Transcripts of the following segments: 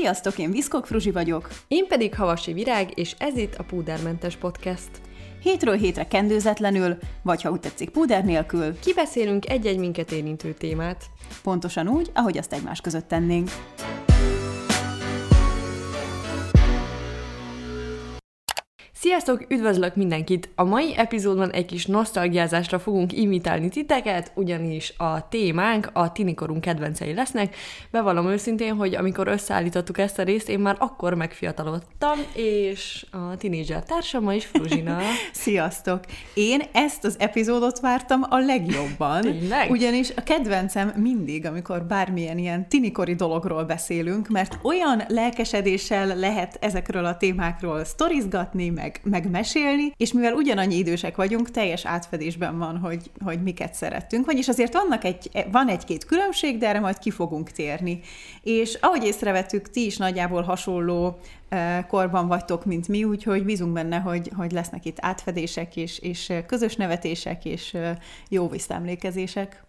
Sziasztok, én Viszkok Fruzsi vagyok. Én pedig Havasi Virág, és ez itt a Púdermentes Podcast. Hétről hétre kendőzetlenül, vagy ha úgy tetszik, púder nélkül. Kibeszélünk egy-egy minket érintő témát. Pontosan úgy, ahogy azt egymás között tennénk. Sziasztok, üdvözlök mindenkit! A mai epizódban egy kis nosztalgiázásra fogunk invitálni titeket, ugyanis a témánk a tinikorunk kedvencei lesznek. Bevallom őszintén, hogy amikor összeállítottuk ezt a részt, én már akkor megfiatalodtam, és a tinédzser társama is Fruzsina. Sziasztok! Én ezt az epizódot vártam a legjobban. Tényleg? Ugyanis a kedvencem mindig, amikor bármilyen ilyen tinikori dologról beszélünk, mert olyan lelkesedéssel lehet ezekről a témákról sztorizgatni, meg meg, mesélni, és mivel ugyanannyi idősek vagyunk, teljes átfedésben van, hogy, hogy miket szerettünk. Vagyis azért vannak egy, van egy-két különbség, de erre majd ki fogunk térni. És ahogy észrevettük, ti is nagyjából hasonló korban vagytok, mint mi, úgyhogy bízunk benne, hogy, hogy lesznek itt átfedések, és, és közös nevetések, és jó visszaemlékezések.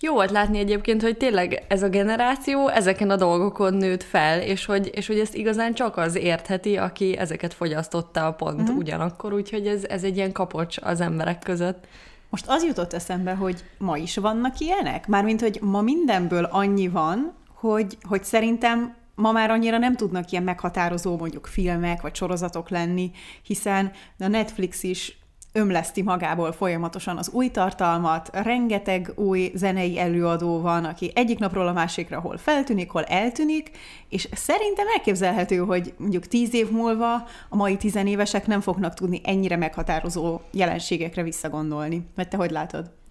Jó volt látni egyébként, hogy tényleg ez a generáció ezeken a dolgokon nőtt fel, és hogy, és hogy ezt igazán csak az értheti, aki ezeket fogyasztotta pont uh-huh. ugyanakkor, úgyhogy ez, ez egy ilyen kapocs az emberek között. Most az jutott eszembe, hogy ma is vannak ilyenek? Mármint, hogy ma mindenből annyi van, hogy, hogy szerintem ma már annyira nem tudnak ilyen meghatározó mondjuk filmek vagy sorozatok lenni, hiszen a Netflix is ömleszti magából folyamatosan az új tartalmat, rengeteg új zenei előadó van, aki egyik napról a másikra hol feltűnik, hol eltűnik, és szerintem elképzelhető, hogy mondjuk tíz év múlva a mai tizenévesek nem fognak tudni ennyire meghatározó jelenségekre visszagondolni. Mert te hogy látod?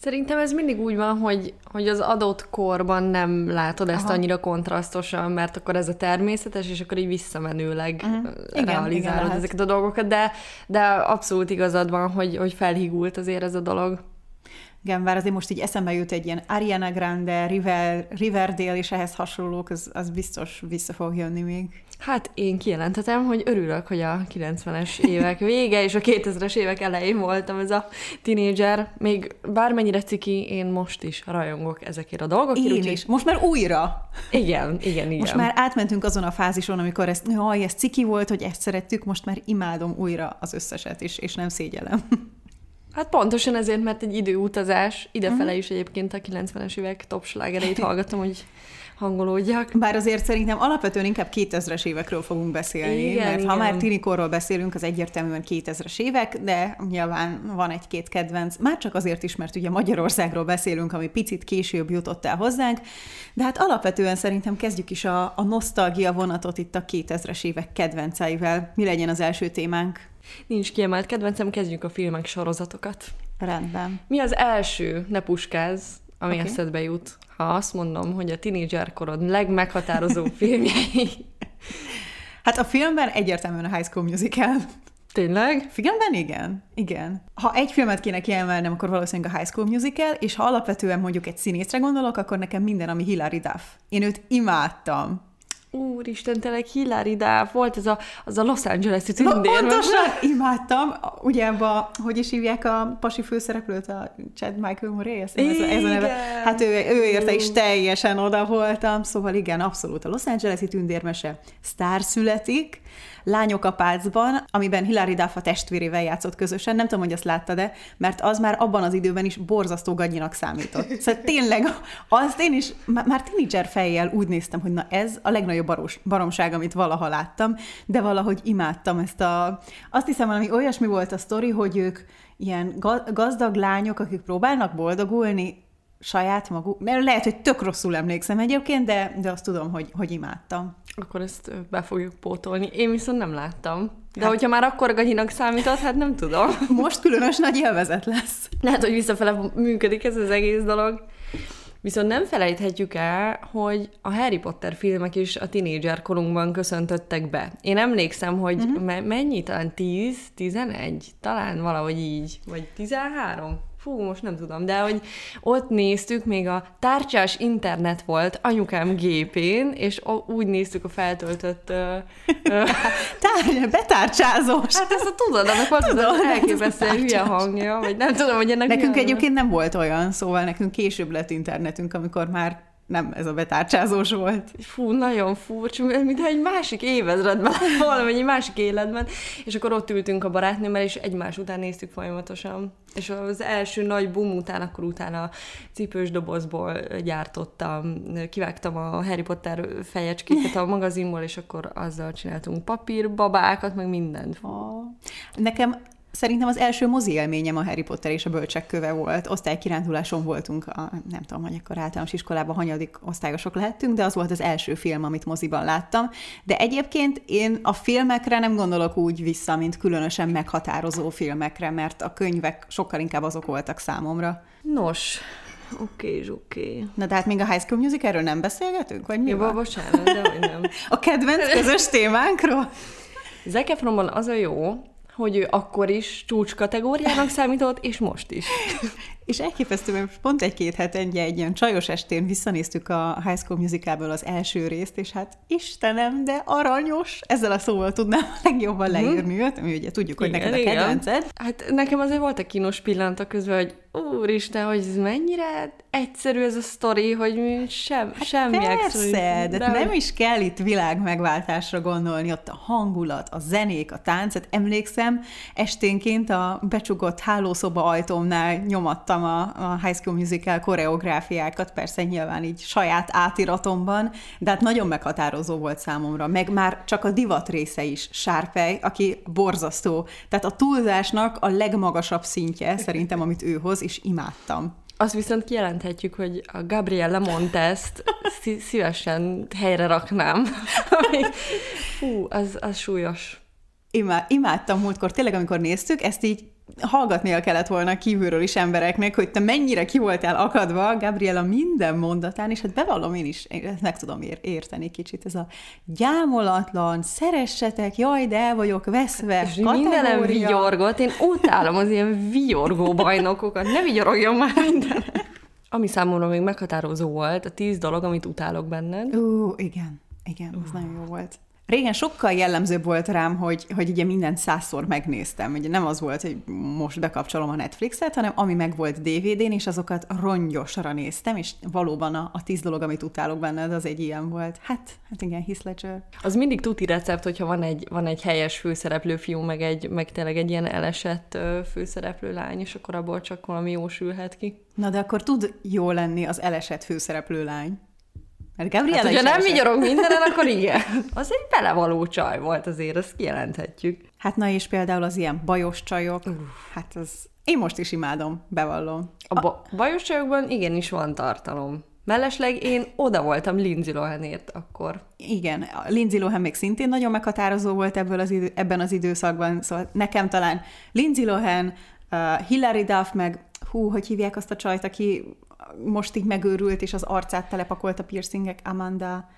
Szerintem ez mindig úgy van, hogy, hogy az adott korban nem látod ezt Aha. annyira kontrasztosan, mert akkor ez a természetes, és akkor így visszamenőleg uh-huh. realizálod igen, igen, ezeket a dolgokat, de, de abszolút igazad van, hogy, hogy felhigult azért ez a dolog. Igen, bár azért most így eszembe jut egy ilyen Ariana Grande, River, Riverdale és ehhez hasonlók, az, az biztos vissza fog jönni még. Hát én kijelenthetem, hogy örülök, hogy a 90-es évek vége és a 2000-es évek elején voltam ez a tinédzser. Még bármennyire ciki, én most is rajongok ezekért a dolgokért. Én úgy, is. Most már újra. Igen, igen, igen. Most már átmentünk azon a fázison, amikor ezt, jaj, ez ciki volt, hogy ezt szerettük, most már imádom újra az összeset, és, és nem szégyellem. Hát pontosan ezért, mert egy időutazás, idefele uh-huh. is egyébként a 90-es évek top slágereit hallgatom, hogy hangolódjak. Bár azért szerintem alapvetően inkább 2000-es évekről fogunk beszélni, igen, mert igen. ha már tinikorról beszélünk, az egyértelműen 2000-es évek, de nyilván van egy-két kedvenc, már csak azért is, mert ugye Magyarországról beszélünk, ami picit később jutott el hozzánk, de hát alapvetően szerintem kezdjük is a, a nosztalgia vonatot itt a 2000-es évek kedvenceivel. Mi legyen az első témánk? Nincs kiemelt kedvencem, kezdjük a filmek sorozatokat. Rendben. Mi az első, ne puskáz, ami okay. eszedbe jut, ha azt mondom, hogy a tinédzserkorod legmeghatározó filmjei? Hát a filmben egyértelműen a High School Musical. Tényleg? Filmben igen. Igen. Ha egy filmet kéne kiemelnem, akkor valószínűleg a High School Musical, és ha alapvetően mondjuk egy színészre gondolok, akkor nekem minden, ami Hilary Duff. Én őt imádtam. Úristen, tényleg Hilary Duff volt ez a, az a Los Angeles-i tündér. Pontosan, imádtam. Ugye abba, hogy is hívják a pasi főszereplőt, a Chad Michael Murray, ez, ez a neve. Hát ő, ő érte is teljesen oda voltam, szóval igen, abszolút a Los Angeles-i tündérmese sztár születik, Lányok a pácban, amiben Hilary Duff a testvérével játszott közösen. Nem tudom, hogy azt látta-e, mert az már abban az időben is borzasztó gagyinak számított. Szóval tényleg, azt én is már tínédzser fejjel úgy néztem, hogy na ez a legnagyobb baros, baromság, amit valaha láttam, de valahogy imádtam ezt a... Azt hiszem, valami olyasmi volt a sztori, hogy ők ilyen gazdag lányok, akik próbálnak boldogulni, saját maguk, mert lehet, hogy tök rosszul emlékszem egyébként, de, de azt tudom, hogy, hogy imádtam. Akkor ezt be fogjuk pótolni. Én viszont nem láttam. De hát, hogyha már akkor gagyinak számított, hát nem tudom. Most különös nagy élvezet lesz. Lehet, hogy visszafele működik ez az egész dolog. Viszont nem felejthetjük el, hogy a Harry Potter filmek is a tinédzser korunkban köszöntöttek be. Én emlékszem, hogy uh-huh. me- mennyi, talán 10, 11, talán valahogy így, vagy 13? Fú, most nem tudom, de hogy ott néztük, még a tárcsás internet volt anyukám gépén, és úgy néztük a feltöltött... Tár, betárcsázós. Hát ezt a tudod, annak volt tudom, az elképesztően hülye hangja, vagy nem tudom, hogy ennek Nekünk egyébként nem volt olyan, szóval nekünk később lett internetünk, amikor már nem ez a betárcsázós volt. Fú, nagyon furcsa, mintha egy másik évezredben volna, vagy egy másik életben, és akkor ott ültünk a barátnőmmel, és egymás után néztük folyamatosan. És az első nagy boom után, akkor utána cipős dobozból gyártottam, kivágtam a Harry Potter fejecskéket a magazinból, és akkor azzal csináltunk papírbabákat, meg mindent. Oh. Nekem Szerintem az első mozi élményem a Harry Potter és a bölcsek köve volt. Osztálykiránduláson voltunk, a, nem tudom, hogy akkor általános iskolában hanyadik osztályosok lehettünk, de az volt az első film, amit moziban láttam. De egyébként én a filmekre nem gondolok úgy vissza, mint különösen meghatározó filmekre, mert a könyvek sokkal inkább azok voltak számomra. Nos, Oké, okay, oké. Okay. Na, de hát még a High School Musicalről nem beszélgetünk? Vagy mi Jó, van? bocsánat, de hogy nem. A kedvenc közös témánkról? Zac Efronban az a jó, hogy ő akkor is csúcskategóriának számított, és most is. És elképesztő, mert pont egy-két hete egy ilyen csajos estén visszanéztük a High School Musicalből az első részt, és hát Istenem, de aranyos! Ezzel a szóval tudnám a legjobban mhm. leírni őt, ami ugye tudjuk, hogy igen, neked a kedvenced. Hát nekem azért voltak kínos pillanatok közben, hogy úristen, hogy ez mennyire egyszerű ez a sztori, hogy sem, hát semmi persze, extra. de, de nem is kell itt világ megváltásra gondolni, ott a hangulat, a zenék, a táncet. Emlékszem, esténként a becsugott hálószoba ajtómnál nyomattam a, a High School Musical koreográfiákat, persze nyilván így saját átiratomban, de hát nagyon meghatározó volt számomra, meg már csak a divat része is, Sárpej, aki borzasztó. Tehát a túlzásnak a legmagasabb szintje szerintem, amit ő hoz, és imádtam. Azt viszont kijelenthetjük, hogy a Gabriella Montest szívesen helyre raknám. Fú, az, az súlyos. Imá, imádtam múltkor, tényleg amikor néztük, ezt így hallgatnia kellett volna kívülről is embereknek, hogy te mennyire ki voltál akadva Gabriela minden mondatán, és hát bevallom én is, én meg tudom ér- érteni kicsit, ez a gyámolatlan, szeressetek, jaj, de el vagyok veszve, És mindenem vigyorgott, én utálom az ilyen vigyorgó bajnokokat, ne vigyorogjon már minden. Ami számomra még meghatározó volt, a tíz dolog, amit utálok benned. Ú, igen, igen, uh. nagyon jó volt. Régen sokkal jellemzőbb volt rám, hogy, hogy ugye mindent százszor megnéztem. Ugye nem az volt, hogy most bekapcsolom a Netflixet, hanem ami meg volt DVD-n, és azokat rongyosra néztem, és valóban a, a tíz dolog, amit utálok benned, az egy ilyen volt. Hát, hát igen, Heath Ledger. Az mindig tuti recept, hogyha van egy, van egy helyes főszereplő fiú, meg, egy, meg tényleg egy ilyen elesett főszereplő lány, és akkor abból csak valami jó sülhet ki. Na de akkor tud jó lenni az elesett főszereplő lány. Mert Gabriela hát, hogyha nem vigyorog mindenen, akkor igen. Az egy belevaló csaj volt azért, ezt kijelenthetjük. Hát na és például az ilyen bajos csajok, Uf. hát az... Én most is imádom, bevallom. A, ba- bajos csajokban igenis van tartalom. Mellesleg én oda voltam Lindsay Lohanért akkor. Igen, a Lindsay Lohan még szintén nagyon meghatározó volt ebből az idő, ebben az időszakban, szóval nekem talán Lindsay Lohan, uh, Hilary Duff, meg hú, hogy hívják azt a csajt, aki most így megőrült, és az arcát telepakolt a piercingek, Amanda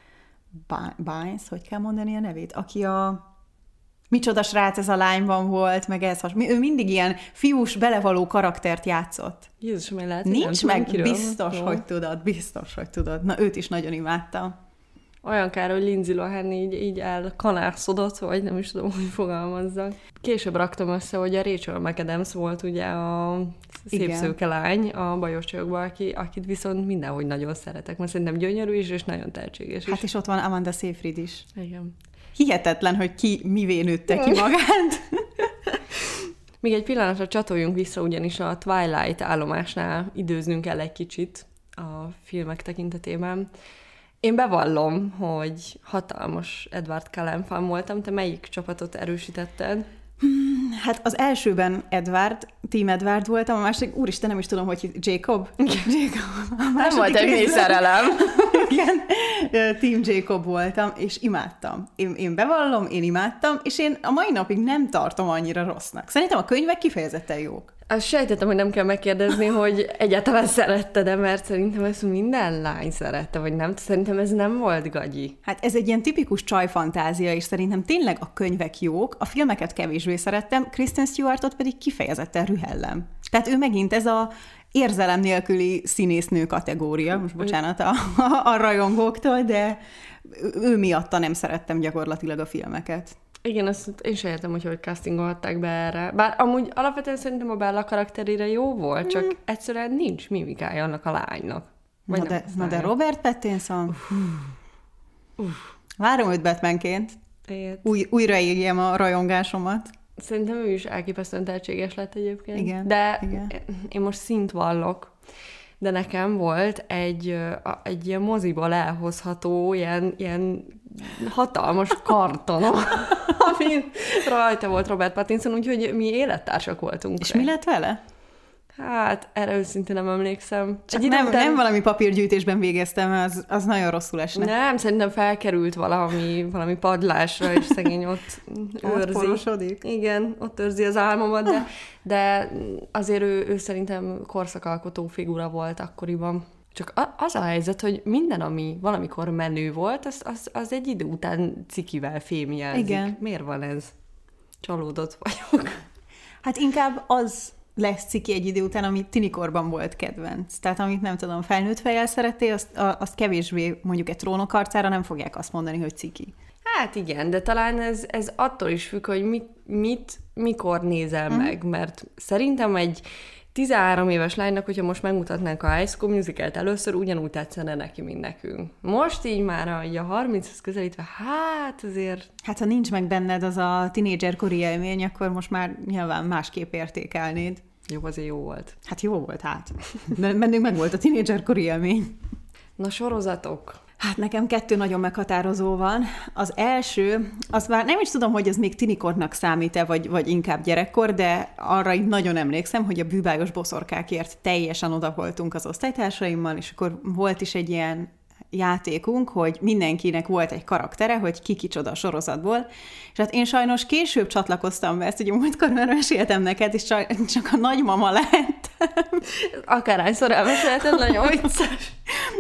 Bynes, hogy kell mondani a nevét, aki a micsoda srác ez a lányban volt, meg ez has. Ő mindig ilyen fiús, belevaló karaktert játszott. Jézus, mi lehet, Nincs meg, kiről. biztos, hogy tudod, biztos, hogy tudod. Na, őt is nagyon imádtam. Olyan kár, hogy Lindsay Lohan így, így elkanászodott, vagy nem is tudom, hogy fogalmazzak. Később raktam össze, hogy a Rachel McAdams volt ugye a szép Igen. szőke lány a bajos csajokban, aki, akit viszont mindenhogy nagyon szeretek, mert szerintem gyönyörű is, és nagyon tehetséges is. Hát és ott van Amanda Seyfried is. Igen. Hihetetlen, hogy ki mivé nőtte ki magát. Még egy pillanatra csatoljunk vissza, ugyanis a Twilight állomásnál időznünk kell egy kicsit a filmek tekintetében. Én bevallom, hogy hatalmas Edward Cullen fan voltam. Te melyik csapatot erősítetted? Hmm, hát az elsőben Edward, Team Edward voltam, a másik, úristen, nem is tudom, hogy Jacob. Jacob. Nem volt egy szerelem. Igen, Team Jacob voltam, és imádtam. Én, én bevallom, én imádtam, és én a mai napig nem tartom annyira rossznak. Szerintem a könyvek kifejezetten jók. Azt sejtettem, hogy nem kell megkérdezni, hogy egyáltalán szerette, de mert szerintem ezt minden lány szerette, vagy nem. Szerintem ez nem volt gagyi. Hát ez egy ilyen tipikus csajfantázia, és szerintem tényleg a könyvek jók, a filmeket kevésbé szerettem, Kristen Stewartot pedig kifejezetten rühellem. Tehát ő megint ez a érzelem nélküli színésznő kategória, most bocsánat a, a, rajongóktól, de ő miatta nem szerettem gyakorlatilag a filmeket. Igen, azt én sem értem, hogy hogy castingolták be erre. Bár amúgy alapvetően szerintem a Bella karakterére jó volt, csak mm. egyszerűen nincs mimikája annak a lánynak. Vagy na, de, na de Robert Pattinson? Uff. Uff. Várom őt Batmanként. Új, újraírjem a rajongásomat. Szerintem ő is elképesztően tehetséges lett egyébként. Igen. De igen. én most szint vallok, de nekem volt egy, egy ilyen moziból elhozható, ilyen, ilyen hatalmas kartonom, amin rajta volt Robert Pattinson, úgyhogy mi élettársak voltunk. És mi lett vele? Hát, erre őszintén nem emlékszem. Csak nem, után... nem valami papírgyűjtésben végeztem, az, az nagyon rosszul esne. Nem, szerintem felkerült valami, valami padlásra, és szegény ott őrzi. Ott Igen, ott őrzi az álmomat, de, de azért ő, ő szerintem korszakalkotó figura volt akkoriban. Csak az a helyzet, hogy minden, ami valamikor menő volt, az, az, az egy idő után cikivel fémjelzik. Igen. Miért van ez? Csalódott vagyok. Hát inkább az lesz ciki egy idő után, ami tinikorban volt kedvenc. Tehát amit nem tudom, felnőtt fejjel szerettél, azt, azt kevésbé mondjuk egy trónok arcára nem fogják azt mondani, hogy ciki. Hát igen, de talán ez, ez attól is függ, hogy mit, mit mikor nézel mm. meg, mert szerintem egy 13 éves lánynak, hogyha most megmutatnánk a High School Musical-t először, ugyanúgy tetszene neki, mint nekünk. Most így már a, a 30-hoz közelítve, hát azért... Hát ha nincs meg benned az a tinédzser kori élmény, akkor most már nyilván másképp értékelnéd. Jó, azért jó volt. Hát jó volt, hát. De bennünk meg volt a tinédzser kori élmény. Na, sorozatok. Hát nekem kettő nagyon meghatározó van. Az első, az már nem is tudom, hogy ez még tinikornak számít-e, vagy, vagy inkább gyerekkor, de arra így nagyon emlékszem, hogy a bűbájos boszorkákért teljesen oda voltunk az osztálytársaimmal, és akkor volt is egy ilyen játékunk, hogy mindenkinek volt egy karaktere, hogy ki kicsoda a sorozatból, és hát én sajnos később csatlakoztam be, ezt ugye múltkor már meséltem neked, és csak a nagymama lehettem. Akárhányszor elmeséltem, nagyon vicces.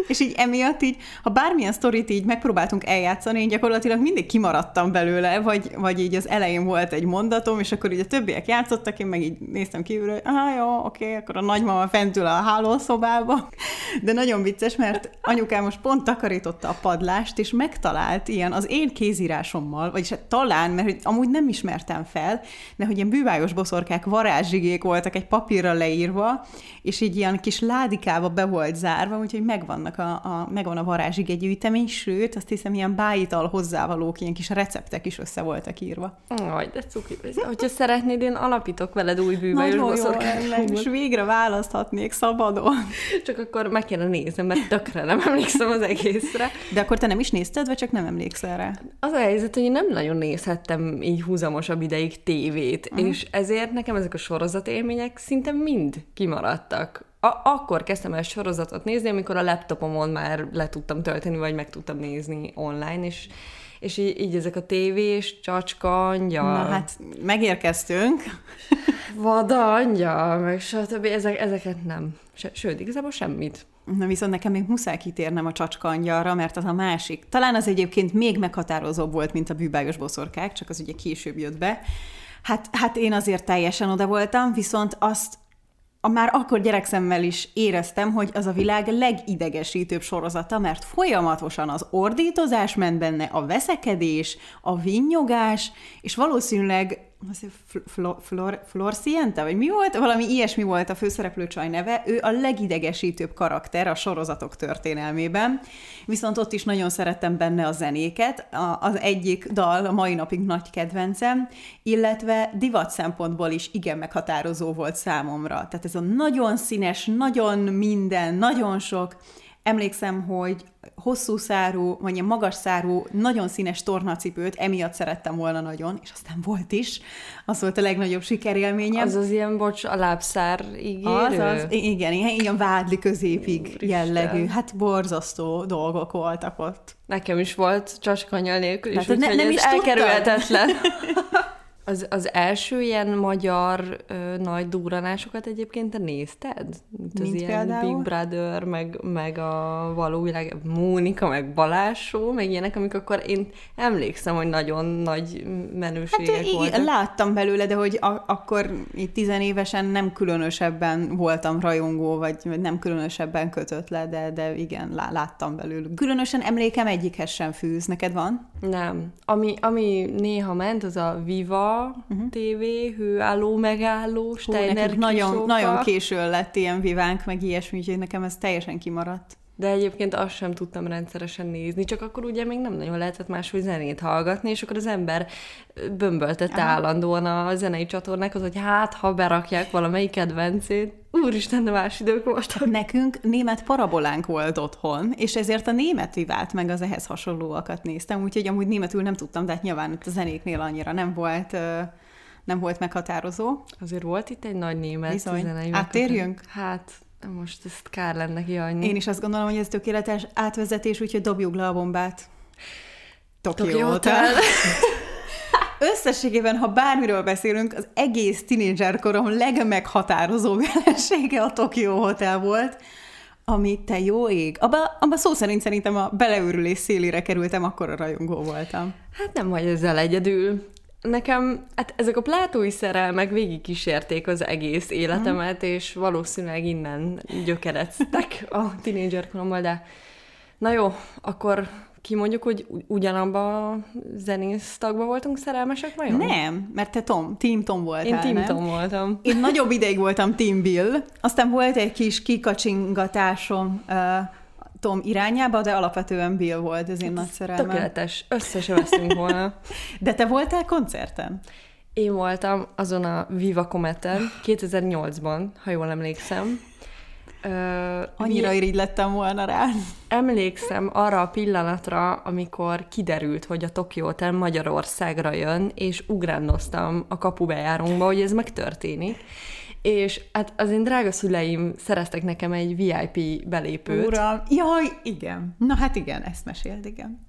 és így emiatt így, ha bármilyen sztorit így megpróbáltunk eljátszani, én gyakorlatilag mindig kimaradtam belőle, vagy, vagy így az elején volt egy mondatom, és akkor így a többiek játszottak, én meg így néztem kívül, hogy ah, jó, oké, akkor a nagymama fentül a hálószobába. De nagyon vicces, mert anyukám most pont takarította a padlást, és megtalált ilyen az én kézírásommal, vagyis hát talán, mert hogy amúgy nem ismertem fel, de hogy ilyen bűvájos boszorkák varázsigék voltak egy papírra leírva, és így ilyen kis ládikába be volt zárva, úgyhogy megvannak a, a, megvan a varázsige gyűjtemény, sőt, azt hiszem, ilyen bájital hozzávalók, ilyen kis receptek is össze voltak írva. Aj, de cuki. Hogyha szeretnéd, én alapítok veled új bűvájos boszorkákat. És végre választhatnék szabadon. Csak akkor meg kéne nézni, mert tökre nem emlékszem az egészre. De akkor te nem is nézted, vagy csak nem emlékszel rá? Az a helyzet, hogy én nem nagyon nézhettem így húzamosabb ideig tévét, uh-huh. és ezért nekem ezek a sorozatélmények szinte mind kimaradtak. A- akkor kezdtem el sorozatot nézni, amikor a laptopomon már le tudtam tölteni, vagy meg tudtam nézni online, és és így, így ezek a tévés, csacska, angyal. Na hát, megérkeztünk. Vada, angyal, meg stb. Ezek, ezeket nem. Sőt, igazából semmit. Na viszont nekem még muszáj kitérnem a csacska angyalra, mert az a másik. Talán az egyébként még meghatározóbb volt, mint a bűbágos boszorkák, csak az ugye később jött be. Hát, hát én azért teljesen oda voltam, viszont azt a már akkor gyerekszemmel is éreztem, hogy az a világ legidegesítőbb sorozata, mert folyamatosan az ordítozás ment benne, a veszekedés, a vinnyogás, és valószínűleg Flor, Flor, Florcienta, vagy mi volt? Valami ilyesmi volt a főszereplő csaj neve. Ő a legidegesítőbb karakter a sorozatok történelmében, viszont ott is nagyon szerettem benne a zenéket. A, az egyik dal a mai napig nagy kedvencem, illetve divat szempontból is igen meghatározó volt számomra. Tehát ez a nagyon színes, nagyon minden, nagyon sok, Emlékszem, hogy hosszú szárú, vagy ilyen magas szárú, nagyon színes tornacipőt emiatt szerettem volna nagyon, és aztán volt is. Az volt a legnagyobb sikerélményem. Az az ilyen, bocs, a lábszár ígérő? Az, az, igen, ilyen, ilyen vádli középig Úristen. jellegű. Hát borzasztó dolgok voltak ott. Nekem is volt csacskanyal nélkül is, úgyhogy ne, nem is elkerülhetetlen. Az, az első ilyen magyar ö, nagy duranásokat egyébként te nézted? Mint az ilyen például? Big Brother, meg, meg a való világ, Mónika, meg Balásó, meg ilyenek, amik akkor én emlékszem, hogy nagyon nagy menőségek hát, voltak. Láttam belőle, de hogy a, akkor itt tizenévesen nem különösebben voltam rajongó, vagy, nem különösebben kötött le, de, de igen, lá, láttam belőle. Különösen emlékem egyikhez sem fűz. Neked van? Nem. Ami, ami néha ment, az a Viva, uh-huh. TV, hőálló, megálló, Steiner nagyon, nagyon későn lett ilyen vivánk, meg ilyesmi, úgyhogy nekem ez teljesen kimaradt. De egyébként azt sem tudtam rendszeresen nézni, csak akkor ugye még nem nagyon lehetett máshogy zenét hallgatni, és akkor az ember bömböltette Aha. állandóan a zenei csatornákat, hogy hát, ha berakják valamelyik kedvencét. Úristen, de más idők voltak. Nekünk német parabolánk volt otthon, és ezért a német vált meg az ehhez hasonlóakat néztem, úgyhogy amúgy németül nem tudtam, de hát nyilván itt a zenéknél annyira nem volt nem volt meghatározó. Azért volt itt egy nagy német Bizony. zenei Áttérjünk? Hát, most ezt kár lenne kihagyni. Én is azt gondolom, hogy ez tökéletes átvezetés, úgyhogy dobjuk le a bombát. Tokyo Hotel. Összességében, ha bármiről beszélünk, az egész tinédzser korom legmeghatározóbb jelensége a Tokyo Hotel volt, ami te jó ég. Abba, abba szó szerint szerintem a beleőrülés szélére kerültem, akkor a rajongó voltam. Hát nem vagy ezzel egyedül nekem, hát ezek a plátói szerelmek végig kísérték az egész életemet, mm. és valószínűleg innen gyökereztek a tínédzserkoromban, de na jó, akkor kimondjuk, hogy ugyanabban a zenész tagban voltunk szerelmesek vajon? Nem, mert te Tom, Team Tom voltál, Én Team nem? Tom voltam. Én nagyobb ideig voltam Team Bill, aztán volt egy kis kikacsingatásom uh, Tom irányába, de alapvetően Bill volt az én nagy szerelmem. Tökéletes, össze se vesztünk volna. De te voltál koncerten? Én voltam azon a Viva Cometen 2008-ban, ha jól emlékszem. Uh, Annyira irigy lettem volna rá. Emlékszem arra a pillanatra, amikor kiderült, hogy a Tokyo Hotel Magyarországra jön, és ugránoztam a kapubejárunkba, hogy ez megtörténik és hát az én drága szüleim szereztek nekem egy VIP belépőt. Uram, jaj, igen. Na hát igen, ezt mesélt, igen.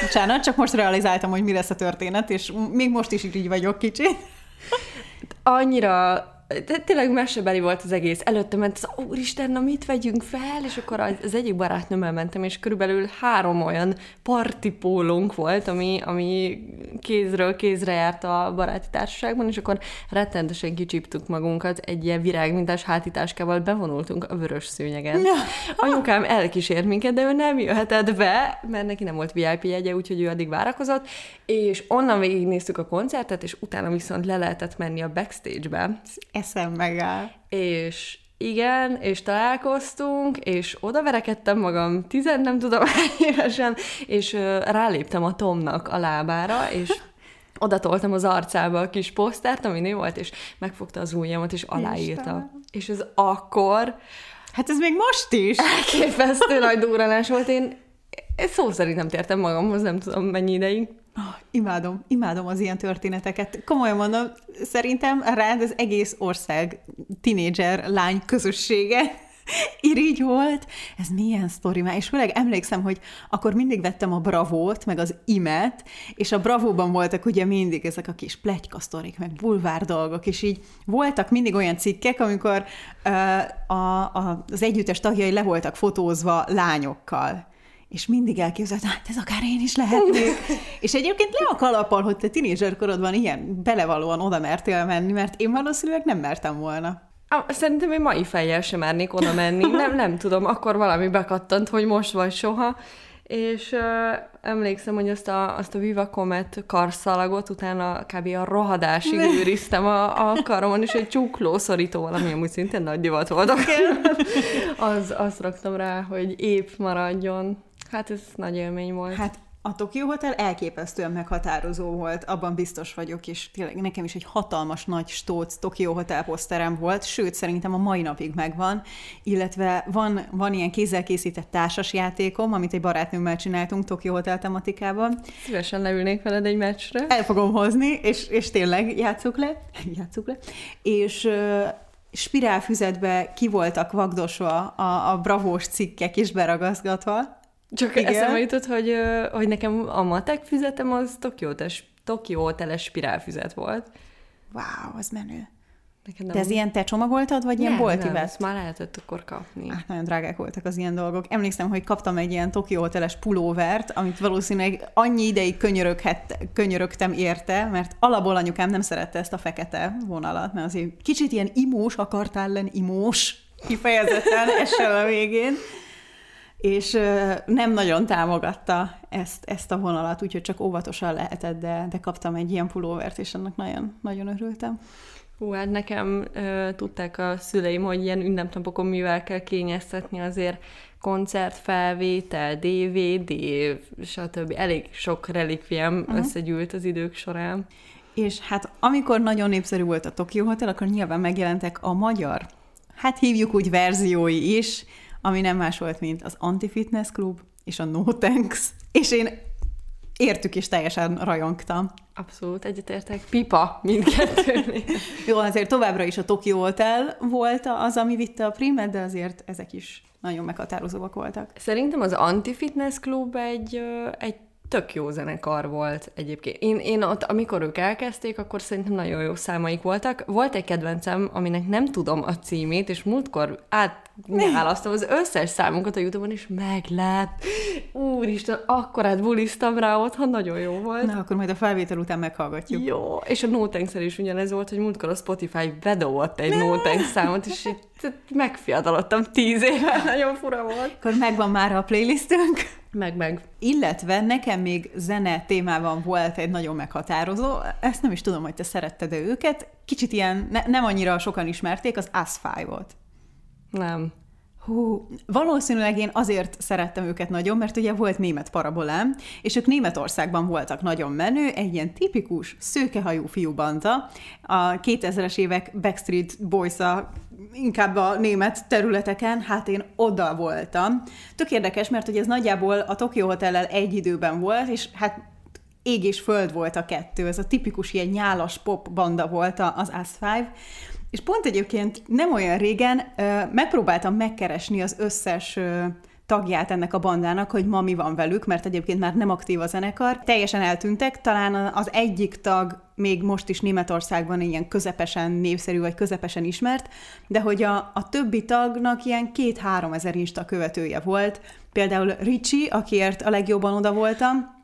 Bocsánat, csak most realizáltam, hogy mi lesz a történet, és még most is így vagyok kicsit. Annyira tényleg mesebeli volt az egész. Előtte ment az, úristen, na mit vegyünk fel? És akkor az egyik barátnőmmel mentem, és körülbelül három olyan partipólónk volt, ami, ami kézről kézre járt a baráti társaságban, és akkor rettentesen kicsíptük magunkat, egy ilyen virágmintás hátításkával bevonultunk a vörös szőnyegen. Anyukám elkísért minket, de ő nem jöhetett be, mert neki nem volt VIP jegye, úgyhogy ő addig várakozott, és onnan végignéztük a koncertet, és utána viszont le lehetett menni a backstage-be eszem megáll. És igen, és találkoztunk, és oda verekedtem magam, tizen nem tudom évesen, és ráléptem a Tomnak a lábára, és oda toltam az arcába a kis posztert, ami nő volt, és megfogta az ujjamat, és aláírta. Isten. És ez akkor... Hát ez még most is! Elképesztő nagy durranás volt. Én, én szó szerint nem tértem magamhoz, nem tudom mennyi ideig. Oh, imádom, imádom az ilyen történeteket. Komolyan mondom, szerintem rád az egész ország tinédzser lány közössége irigy volt. Ez milyen sztori már. És főleg emlékszem, hogy akkor mindig vettem a Bravót, meg az Imet, és a Bravóban voltak ugye mindig ezek a kis plegykasztorik, meg bulvár dolgok, és így voltak mindig olyan cikkek, amikor uh, a, a, az együttes tagjai le voltak fotózva lányokkal és mindig elképzeltem, hát ez akár én is lehetnék. és egyébként le a kalappal, hogy te tinédzser korodban ilyen belevalóan oda mertél menni, mert én valószínűleg nem mertem volna. Szerintem én mai fejjel sem mernék oda menni. Nem, nem tudom, akkor valami bekattant, hogy most vagy soha. És uh, emlékszem, hogy azt a, azt a Viva Comet karszalagot utána kb. a rohadásig őriztem a, a karomon, és egy csuklószorító valami, amúgy szintén nagy divat volt. az, azt raktam rá, hogy épp maradjon. Hát ez nagy élmény volt. Hát a Tokyo Hotel elképesztően meghatározó volt, abban biztos vagyok, és tényleg nekem is egy hatalmas nagy stóc Tokyo Hotel poszterem volt, sőt, szerintem a mai napig megvan, illetve van, van ilyen kézzel készített társasjátékom, amit egy barátnőmmel csináltunk Tokyo Hotel tematikában. Szívesen leülnék veled egy meccsre. El fogom hozni, és, és tényleg játsszuk le, játsszuk le, és spirálfüzetbe ki voltak vagdosva a, a bravós cikkek is beragaszgatva, csak Igen. eszembe jutott, hogy, hogy nekem a matek füzetem az Tokió teles spirálfüzet volt. Wow, az menő. Neked Te ez ilyen te csomagoltad, vagy nem, ilyen bolti nem, ezt már lehetett akkor kapni. Hát nagyon drágák voltak az ilyen dolgok. Emlékszem, hogy kaptam egy ilyen Tokyo Hoteles pulóvert, amit valószínűleg annyi ideig könyörögtem érte, mert alapból anyukám nem szerette ezt a fekete vonalat, mert azért kicsit ilyen imós akartál lenni, imós kifejezetten, essel a végén és nem nagyon támogatta ezt, ezt a vonalat, úgyhogy csak óvatosan lehetett, de, de kaptam egy ilyen pulóvert, és annak nagyon, nagyon örültem. Hú, hát nekem ö, tudták a szüleim, hogy ilyen ünnepnapokon mivel kell kényeztetni, azért koncertfelvétel, DVD, stb. Elég sok relikviám uh-huh. összegyűlt az idők során. És hát amikor nagyon népszerű volt a Tokyo Hotel, akkor nyilván megjelentek a magyar, hát hívjuk úgy verziói is, ami nem más volt, mint az Anti-Fitness Club és a No Thanks, és én értük is teljesen rajongtam. Abszolút egyetértek. Pipa mindkettőnél. Jó, azért továbbra is a Tokyo Hotel volt az, ami vitte a primet, de azért ezek is nagyon meghatározóak voltak. Szerintem az Anti-Fitness Club egy, egy tök jó zenekar volt egyébként. Én, én ott, amikor ők elkezdték, akkor szerintem nagyon jó számaik voltak. Volt egy kedvencem, aminek nem tudom a címét, és múltkor átnyálasztom az összes számunkat a Youtube-on, és meg lett. Úristen, akkorát buliztam rá otthon, nagyon jó volt. Na, akkor majd a felvétel után meghallgatjuk. Jó, és a No is ugyanez volt, hogy múltkor a Spotify bedobott egy No számot, és megfiatalodtam tíz éve, nagyon fura volt. Akkor megvan már a playlistünk. Meg, meg. Illetve nekem még zene témában volt egy nagyon meghatározó, ezt nem is tudom, hogy te szeretted -e őket, kicsit ilyen, ne, nem annyira sokan ismerték, az As-Five-ot. Nem. Hú, valószínűleg én azért szerettem őket nagyon, mert ugye volt német parabolám, és ők Németországban voltak nagyon menő, egy ilyen tipikus szőkehajú fiúbanda, a 2000-es évek Backstreet boys inkább a német területeken, hát én oda voltam. Tök érdekes, mert ugye ez nagyjából a Tokyo Hotellel egy időben volt, és hát ég és föld volt a kettő, ez a tipikus ilyen nyálas pop banda volt az As Five, és pont egyébként nem olyan régen megpróbáltam megkeresni az összes tagját ennek a bandának, hogy ma mi van velük, mert egyébként már nem aktív a zenekar. Teljesen eltűntek, talán az egyik tag még most is Németországban ilyen közepesen népszerű, vagy közepesen ismert, de hogy a, a többi tagnak ilyen két-három ezer Insta követője volt. Például Ricsi, akiért a legjobban oda voltam.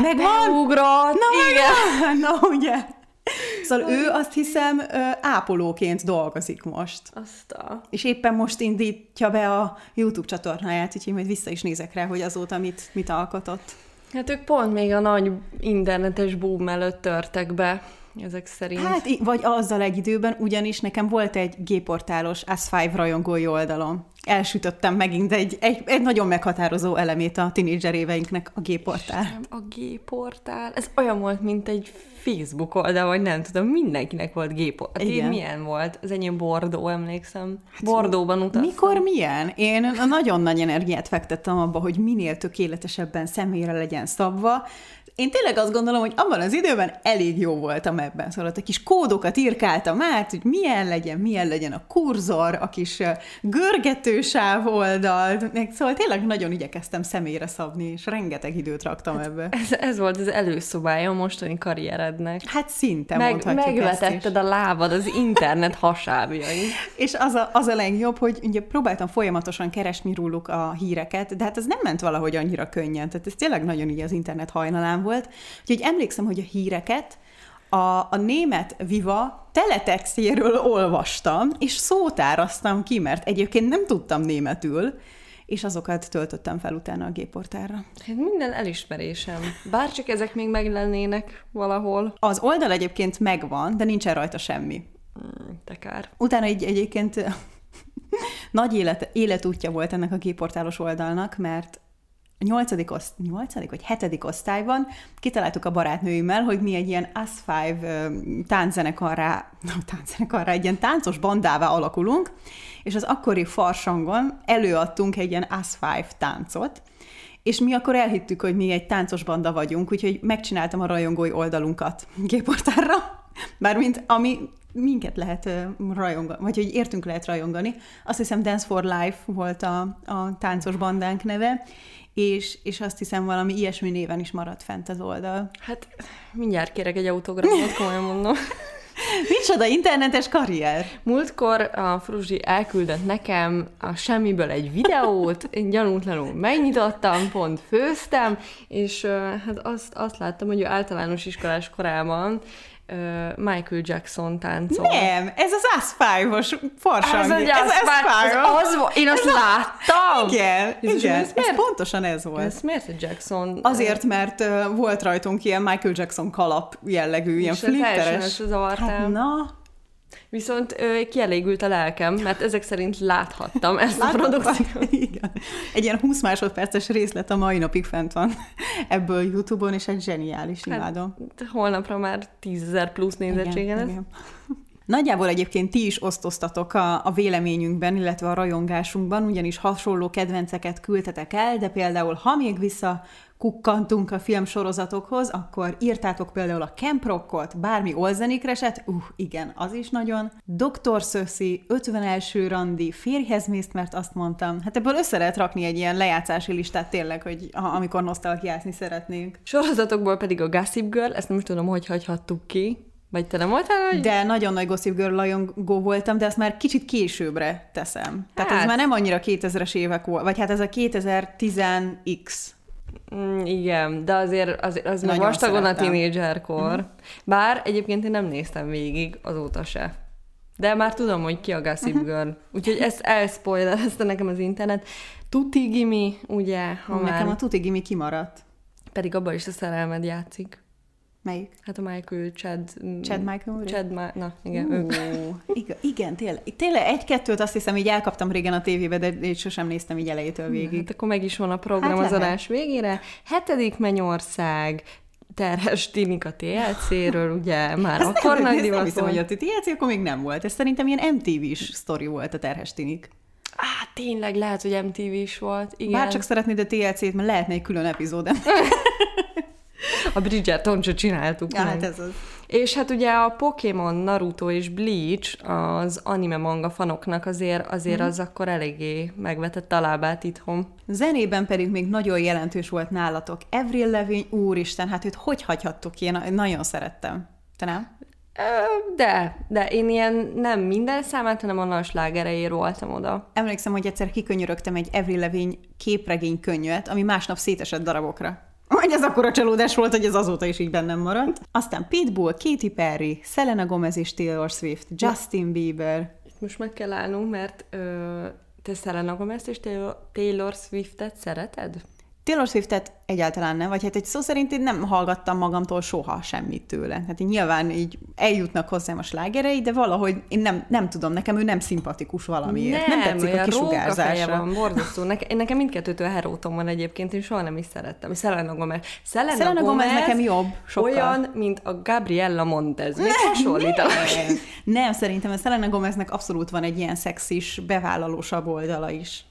Meg Beugrott! Na, igen! Na, ugye? Szóval ő azt hiszem ápolóként dolgozik most. Azt a... És éppen most indítja be a YouTube csatornáját, úgyhogy majd vissza is nézek rá, hogy azóta mit, mit alkotott. Hát ők pont még a nagy internetes boom előtt törtek be ezek szerint. Hát, vagy azzal egy időben, ugyanis nekem volt egy G-portálos As5 rajongói oldalom. Elsütöttem megint egy, egy, egy nagyon meghatározó elemét a tinédzser éveinknek, a G-portál. a G-portál? Ez olyan volt, mint egy Facebook oldal, vagy nem tudom, mindenkinek volt G-portál. Hát Igen. milyen volt? Az enyém Bordó, emlékszem. Hát Bordóban utaztam. Mikor milyen? Én nagyon nagy energiát fektettem abba, hogy minél tökéletesebben személyre legyen szabva, én tényleg azt gondolom, hogy abban az időben elég jó voltam ebben. Szóval a kis kódokat írkáltam át, hogy milyen legyen, milyen legyen a kurzor, a kis görgetősáv oldal. Szóval tényleg nagyon igyekeztem személyre szabni, és rengeteg időt raktam hát ebbe. Ez, ez volt az előszobája a mostani karrierednek. Hát szinte Meg, mondhatjuk Megvetetted a lábad az internet hasábjai. és az a, az a legjobb, hogy ugye próbáltam folyamatosan keresni róluk a híreket, de hát ez nem ment valahogy annyira könnyen. Tehát ez tényleg nagyon így az internet hajnalán volt. Úgyhogy emlékszem, hogy a híreket a, a német Viva teletextjéről olvastam, és szótáraztam ki, mert egyébként nem tudtam németül, és azokat töltöttem fel utána a géportára. Hát minden elismerésem. Bárcsak ezek még meglennének valahol. Az oldal egyébként megvan, de nincsen rajta semmi. Hmm, te kár. Utána egy, egyébként nagy élet, életútja volt ennek a géportálos oldalnak, mert nyolcadik, oszt, nyolcadik vagy hetedik osztályban kitaláltuk a barátnőimmel, hogy mi egy ilyen Us Five tánczenekarrá, no, tánczenekarrá, egy ilyen táncos bandává alakulunk, és az akkori farsangon előadtunk egy ilyen Us Five táncot, és mi akkor elhittük, hogy mi egy táncos banda vagyunk, úgyhogy megcsináltam a rajongói oldalunkat géportárra, bármint ami minket lehet rajongani, vagy hogy értünk lehet rajongani. Azt hiszem Dance for Life volt a, a táncos bandánk neve, és, és azt hiszem valami ilyesmi néven is maradt fent az oldal. Hát mindjárt kérek egy autogramot, komolyan mondom. Micsoda internetes karrier! Múltkor a Fruzsi elküldött nekem a semmiből egy videót, én gyanútlanul megnyitottam, pont főztem, és hát azt, azt láttam, hogy ő általános iskolás korában Michael Jackson táncol. Nem, ez az Aspire-os farsang. Ez, az ez Aspire. Az, az, én azt ez láttam. Igen, Jézus, igen. Ez, ez pontosan ez volt. Ez miért a Jackson? Azért, mert uh, volt rajtunk ilyen Michael Jackson kalap jellegű, ilyen flitteres. Hát na, Viszont ö, kielégült a lelkem, mert ezek szerint láthattam ezt Láthattam. a produkciót. Igen. Egy ilyen 20 másodperces részlet a mai napig fent van ebből YouTube-on, és egy zseniális, hát, imádom. Holnapra már 10 plusz nézettsége lesz. Igen. Nagyjából egyébként ti is osztoztatok a, a véleményünkben, illetve a rajongásunkban, ugyanis hasonló kedvenceket küldtetek el, de például ha még vissza kukkantunk a filmsorozatokhoz, akkor írtátok például a Camp Rockot, bármi Olzenikreset, uh, igen, az is nagyon. Dr. Szöszi, 51. randi, férjhez mész, mert azt mondtam. Hát ebből össze lehet rakni egy ilyen lejátszási listát tényleg, hogy ha, amikor nosztalgiázni szeretnénk. Sorozatokból pedig a Gossip Girl, ezt nem is tudom, hogy hagyhattuk ki. Vagy te nem voltál? Hogy... De nagyon nagy Gossip Girl rajongó voltam, de ezt már kicsit későbbre teszem. Tehát hát. ez már nem annyira 2000-es évek volt, vagy hát ez a 2010X. Mm, igen, de azért, azért az még vastagon a tínédzserkor. Mm. Bár egyébként én nem néztem végig azóta se. De már tudom, hogy ki a Gossip uh-huh. Girl. Úgyhogy ezt elspoilerezte nekem az internet. Tuti Gimi, ugye? Ha nekem már... a Tuti Gimi kimaradt. Pedig abban is a szerelmed játszik. Melyik? Hát a Michael Chad... Chad Michael Chad Ma- na, igen, uh. Igen, igen, tényleg. Tényleg egy-kettőt azt hiszem, így elkaptam régen a tévébe, de én sosem néztem így elejétől végig. Hát akkor meg is van a program hát az adás végére. Hetedik Mennyország, terhes tinik a TLC-ről, ugye már Ezt akkor nem, nagy divat nem hiszem, hogy a TLC akkor még nem volt. Ez szerintem ilyen MTV-s sztori volt a terhes tinik. Á, tényleg, lehet, hogy MTV is volt. Igen. Bár csak szeretnéd a TLC-t, mert lehetne egy külön epizód. A Bridgerton sem csináltuk ja, meg. Hát ez az. És hát ugye a Pokémon, Naruto és Bleach az anime manga fanoknak azért, azért mm. az akkor eléggé megvetett a lábát itthon. Zenében pedig még nagyon jelentős volt nálatok. Avril Lavigne, úristen, hát őt hogy hagyhattuk ki? Én nagyon szerettem. Te nem? De, de én ilyen nem minden számát, hanem a nagy slágereiért voltam oda. Emlékszem, hogy egyszer kikönyörögtem egy Avril Lavigne képregény könnyűet, ami másnap szétesett darabokra. Hogy ez akkora csalódás volt, hogy ez azóta is így bennem maradt. Aztán Pitbull, Katy Perry, Selena Gomez és Taylor Swift, Justin Bieber. Most meg kell állnunk, mert ö, te Selena Gomez és Taylor Swiftet szereted? Taylor Swiftet egyáltalán nem, vagy hát egy szó szerint én nem hallgattam magamtól soha semmit tőle. Hát így nyilván így eljutnak hozzám a slágerei, de valahogy én nem, nem tudom, nekem ő nem szimpatikus valamiért. Nem, nem tetszik a kisugárzása. van, borzasztó. Nekem, nekem mindkettőtől herótom van egyébként, én soha nem is szerettem. Selena Gomez. Selena, Selena Gomez, Gomez nekem jobb, sokkal. Olyan, mint a Gabriella Montez. Még hasonlítanak. Nem. nem, szerintem a Selena Gomeznek abszolút van egy ilyen szexis, bevállalósabb oldala is.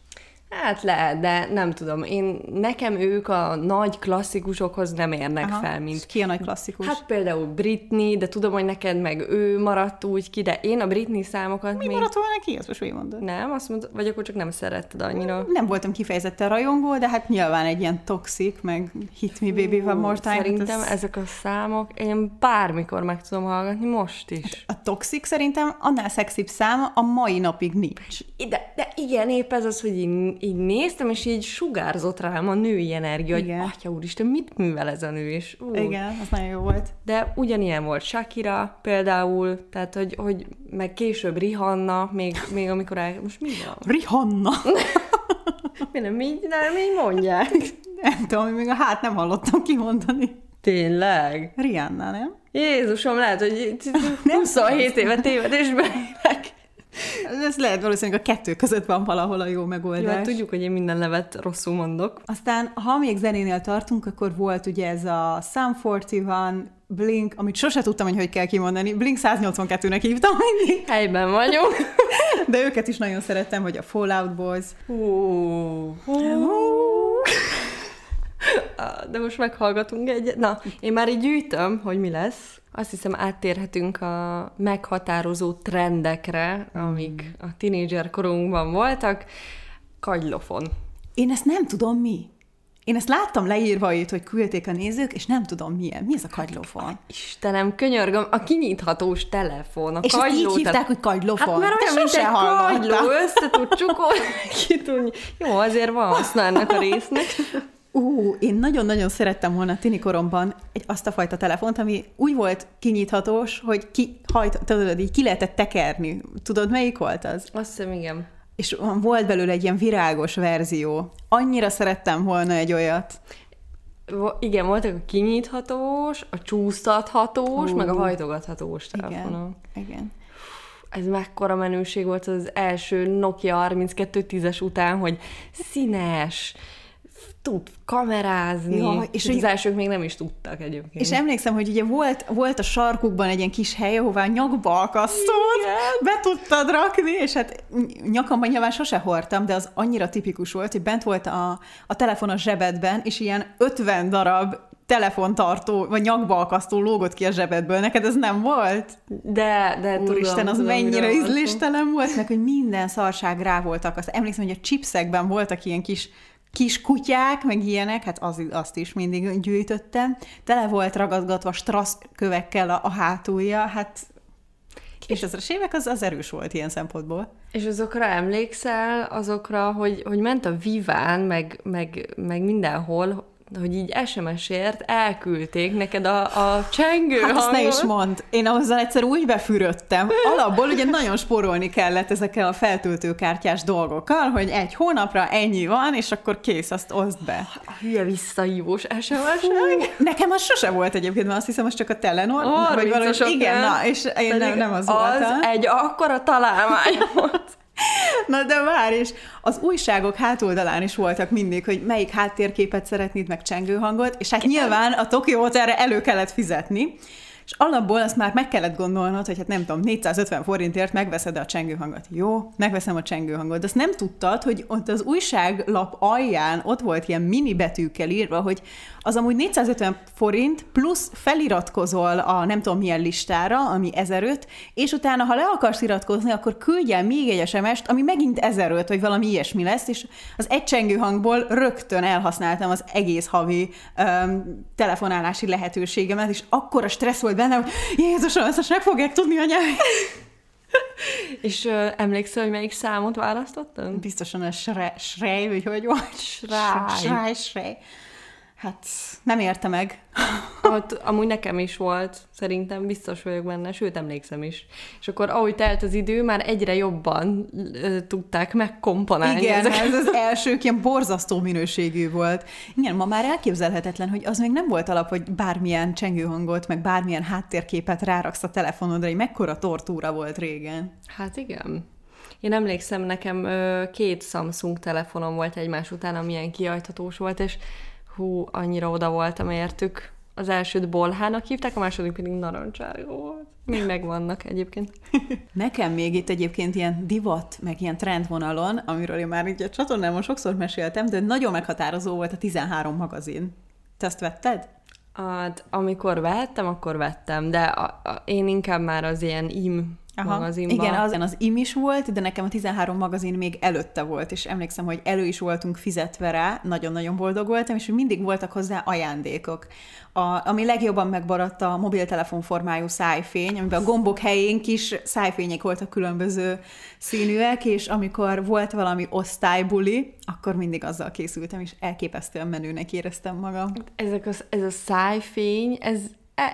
Hát lehet, de nem tudom. Én, nekem ők a nagy klasszikusokhoz nem érnek Aha. fel, mint... Ki a nagy klasszikus? Hát például Britney, de tudom, hogy neked meg ő maradt úgy ki, de én a Britney számokat Mi még... maradt volna neki? Azt most mondod? Nem, azt mondod, vagy akkor csak nem szeretted annyira. Nem voltam kifejezetten rajongó, de hát nyilván egy ilyen toxic, meg hit me baby van more time. Szerintem ez... ezek a számok, én bármikor meg tudom hallgatni, most is. A toxic szerintem annál szexibb szám a mai napig nincs. De, de igen, épp ez az, hogy én így néztem, és így sugárzott rám a női energia, Igen. hogy atya úristen, mit művel ez a nő, és ú. Igen, az nagyon jó volt. De ugyanilyen volt Shakira például, tehát, hogy, hogy meg később Rihanna, még, még amikor el... Most mi van? Rihanna! mi nem így, nem így mondják? Nem tudom, még a hát nem hallottam kimondani. Tényleg? Rihanna, nem? Jézusom, lehet, hogy 27 éve tévedésben élek. Ez lehet valószínűleg a kettő között van valahol a jó megoldás. Jó, hát tudjuk, hogy én minden nevet rosszul mondok. Aztán, ha még zenénél tartunk, akkor volt ugye ez a Sum 41, Blink, amit sose tudtam, hogy hogy kell kimondani. Blink 182-nek hívtam mindig. Helyben vagyunk. De őket is nagyon szerettem, hogy a Fallout Boys. Hú. De most meghallgatunk egyet. Na, én már így gyűjtöm, hogy mi lesz. Azt hiszem áttérhetünk a meghatározó trendekre, amik a tinédzser korunkban voltak. Kagylofon. Én ezt nem tudom mi. Én ezt láttam leírva itt, hogy küldték a nézők, és nem tudom milyen. Mi ez a kagylofon? Istenem, könyörgöm, a kinyithatós telefon. A és kagyló, ezt így hívták, hogy kagylofon? Hát mert olyan, mint egy kagyló, össze tud csukolni, ki tud... Jó, azért van haszna ennek a résznek. Ú, én nagyon-nagyon szerettem volna tini koromban egy, azt a fajta telefont, ami úgy volt kinyithatós, hogy ki, hajt, tudod, így ki lehetett tekerni. Tudod, melyik volt az? Azt hiszem, igen. És volt belőle egy ilyen virágos verzió. Annyira szerettem volna egy olyat. Igen, voltak a kinyithatós, a csúsztathatós, uh, meg a hajtogathatós telefonok. Igen, igen. ez mekkora menőség volt az első Nokia 3210-es után, hogy színes, tud kamerázni, ja, és az elsők még nem is tudtak egyébként. És emlékszem, hogy ugye volt, volt a sarkukban egy ilyen kis hely, ahová nyakba akasztott, be tudtad rakni, és hát nyakamban nyilván sose hordtam, de az annyira tipikus volt, hogy bent volt a, a telefon a zsebedben, és ilyen 50 darab telefontartó, vagy nyakba akasztó lógott ki a zsebedből. Neked ez nem volt? De, de tudom. Úristen, az tudom, mennyire ízléstelen volt, meg hogy minden szarság rá voltak. Azt emlékszem, hogy a chipsekben voltak ilyen kis kis kutyák, meg ilyenek, hát az, azt is mindig gyűjtöttem. Tele volt ragadgatva strasz kövekkel a, a hátulja, hát és az évek az, az erős volt ilyen szempontból. És azokra emlékszel, azokra, hogy, hogy ment a Viván, meg, meg, meg mindenhol, hogy így SMS-ért elküldték neked a, a csengő Hát hangot. ne is mond. Én azzal egyszer úgy befürödtem. Alapból ugye nagyon spórolni kellett ezekkel a feltöltőkártyás dolgokkal, hogy egy hónapra ennyi van, és akkor kész, azt oszd be. A hülye visszahívós SMS-ek. Nekem az sose volt egyébként, mert azt hiszem, az csak a Telenor. vagy valahogy, igen, na, és én nem, nem az, az voltam. egy akkora találmány volt. Na de várj, és az újságok hátoldalán is voltak mindig, hogy melyik háttérképet szeretnéd meg csengőhangot, és hát nyilván a Tokyo Hotelre elő kellett fizetni, és alapból azt már meg kellett gondolnod, hogy hát nem tudom, 450 forintért megveszed a csengőhangot. Jó, megveszem a csengőhangot. De azt nem tudtad, hogy ott az újságlap alján ott volt ilyen mini betűkkel írva, hogy az amúgy 450 forint, plusz feliratkozol a nem tudom milyen listára, ami 1005, és utána, ha le akarsz iratkozni, akkor küldj el még egy SMS-t, ami megint 1005, vagy valami ilyesmi lesz, és az egy csengőhangból rögtön elhasználtam az egész havi um, telefonálási lehetőségemet, és akkor a stressz volt bennem, hogy Jézusom, ezt most meg fogják tudni anyám. És uh, emlékszel, hogy melyik számot választottam? Biztosan a Srej, vagy hogy volt? Srej. Srej, Srej. Hát nem érte meg. Ott, amúgy nekem is volt, szerintem biztos vagyok benne, sőt emlékszem is. És akkor ahogy telt az idő, már egyre jobban ö, tudták megkomponálni. Igen, ezeket. ez az első ilyen borzasztó minőségű volt. Igen, ma már elképzelhetetlen, hogy az még nem volt alap, hogy bármilyen csengőhangot, meg bármilyen háttérképet ráraksz a telefonodra, hogy mekkora tortúra volt régen. Hát igen. Én emlékszem, nekem ö, két Samsung telefonom volt egymás után, amilyen kiajthatós volt, és hú, annyira oda voltam értük. Az elsőt bolhának hívták, a második pedig narancsárga volt. Még megvannak egyébként. Nekem még itt egyébként ilyen divat, meg ilyen trendvonalon, amiről én már így a csatornámon sokszor meséltem, de nagyon meghatározó volt a 13 magazin. Te ezt vetted? Hát, amikor vehettem, akkor vettem, de a, a, én inkább már az ilyen im Aha. magazinban. Igen, az, az im is volt, de nekem a 13 magazin még előtte volt, és emlékszem, hogy elő is voltunk fizetve rá, nagyon-nagyon boldog voltam, és mindig voltak hozzá ajándékok. A, ami legjobban megmaradt a mobiltelefon formájú szájfény, amiben a gombok helyén kis szájfények voltak különböző színűek, és amikor volt valami osztálybuli, akkor mindig azzal készültem, és elképesztően menőnek éreztem magam. Ezek a, ez a szájfény, ez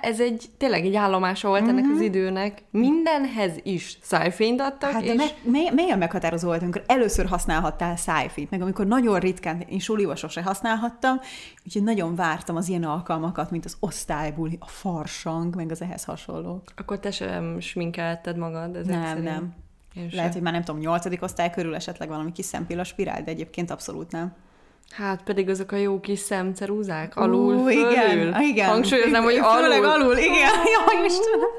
ez egy, tényleg egy állomása volt mm-hmm. ennek az mhm. időnek. Mindenhez is szájfényt adtak. Hát és... de me- mélyen meghatározó volt, amikor először használhattál szájfényt, meg amikor nagyon ritkán, én suliba sose használhattam, úgyhogy nagyon vártam az ilyen alkalmakat, mint az osztálybuli, a farsang, meg az ehhez hasonlók. Akkor te sem sminkelted magad ezek Nem, szerint. nem. Én Lehet, hogy már nem tudom, nyolcadik osztály körül esetleg valami kis szempilla spirál, de egyébként abszolút nem. Hát pedig azok a jó kis szemcerúzák, alul, Ú, fölül. Igen, igen. Hangsúlyoznám, hogy alul. Főleg alul, igen. Jó, Istenem.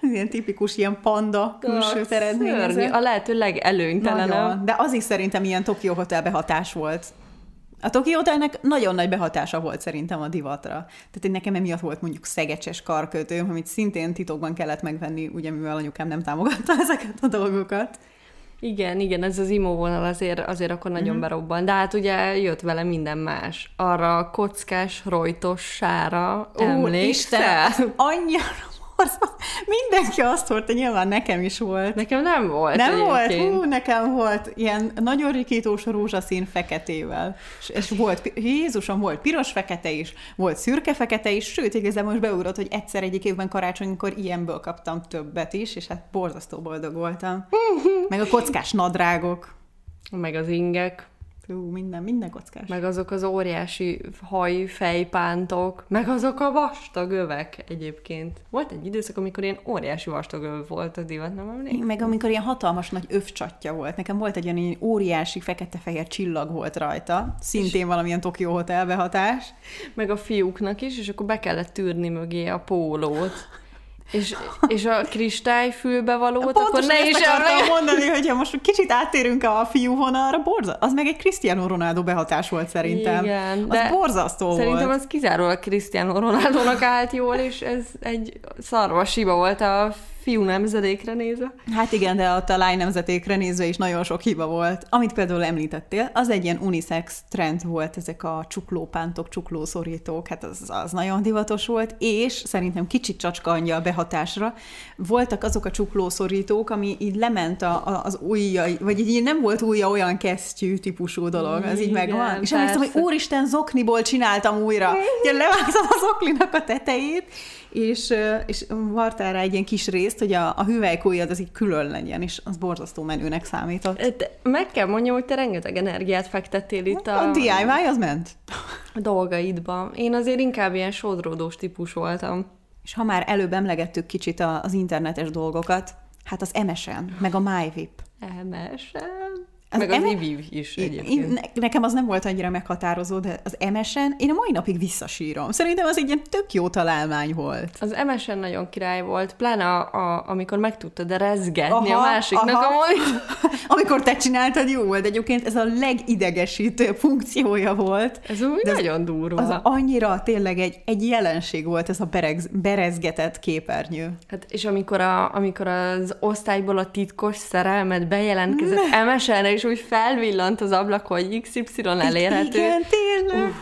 Ilyen tipikus ilyen panda külső eredményező. A lehető legelőnytelenebb. De az is szerintem ilyen Tokyo Hotel behatás volt. A Tokyo Hotelnek nagyon nagy behatása volt szerintem a divatra. Tehát hogy nekem emiatt volt mondjuk szegecses karkötőm, amit szintén titokban kellett megvenni, ugye mivel anyukám nem támogatta ezeket a dolgokat. Igen, igen, ez az imóvonal azért, azért akkor nagyon mm-hmm. berobban. De hát ugye jött vele minden más. Arra a kockás, rojtos sára emlékszel? Isten, annyira Mindenki azt hordta, nyilván nekem is volt. Nekem nem volt. Nem egyébként. volt? Hú, nekem volt ilyen nagyon rikítós rózsaszín feketével. És, és volt, Jézusom, volt piros-fekete is, volt szürke-fekete is, sőt, igazából most beugrott, hogy egyszer egyik évben karácsonykor ilyenből kaptam többet is, és hát borzasztó boldog voltam. Meg a kockás nadrágok. Meg az ingek. Fú, minden, minden kockás. Meg azok az óriási haj, fejpántok, meg azok a vastag övek egyébként. Volt egy időszak, amikor ilyen óriási vastag öv volt a divat, nem emlékszem? Meg amikor ilyen hatalmas nagy övcsatja volt. Nekem volt egy ilyen óriási fekete-fehér csillag volt rajta. Szintén valamilyen Tokyo Hotel behatás. Meg a fiúknak is, és akkor be kellett tűrni mögé a pólót. És, és a kristályfülbevalót, Pontosan akkor ne is akartam mondani, hogy ha most kicsit áttérünk a fiú vonalra, borza, az meg egy Cristiano Ronaldo behatás volt szerintem. Igen, az borzasztó Szerintem volt. az kizárólag Cristiano Ronaldo-nak állt jól, és ez egy szarvas hiba volt a fiú nemzedékre nézve. Hát igen, de ott a lány nemzetékre nézve is nagyon sok hiba volt. Amit például említettél, az egy ilyen unisex trend volt, ezek a csuklópántok, csuklószorítók, hát az, az nagyon divatos volt, és szerintem kicsit csacska anyja a behatásra. Voltak azok a csuklószorítók, ami így lement a, a, az ujja, vagy így nem volt ujja olyan kesztyű típusú dolog, az így Igen, megvan. És emlékszem, hogy úristen, zokniból csináltam újra. Ugye levágtam az oklinak a tetejét, és, és vartál rá egy ilyen kis részt, hogy a, a hüvelykujjad az így külön legyen, és az borzasztó menőnek számított. De meg kell mondjam, hogy te rengeteg energiát fektettél itt a, A DIY az ment. a dolgaidba. Én azért inkább ilyen sodródós típus voltam. És ha már előbb emlegettük kicsit az internetes dolgokat, hát az MSN, meg a MyVip. MSN. Az Meg az eme- IVIV is Én, egyébként. ne- nekem az nem volt annyira meghatározó, de az MSN, én a mai napig visszasírom. Szerintem az egy ilyen tök jó találmány volt. Az MSN nagyon király volt, pláne a, a, amikor meg tudtad rezgetni Aha, a másiknak aha. a monitor. Amikor te csináltad, jó volt. Egyébként ez a legidegesítőbb funkciója volt. Ez úgy De nagyon durva. Az annyira tényleg egy, egy jelenség volt ez a bereg, berezgetett képernyő. Hát, és amikor, a, amikor az osztályból a titkos szerelmet bejelentkezett MSN-re, és úgy felvillant az ablak, hogy XY elérhető. Igen, tényleg. Uf.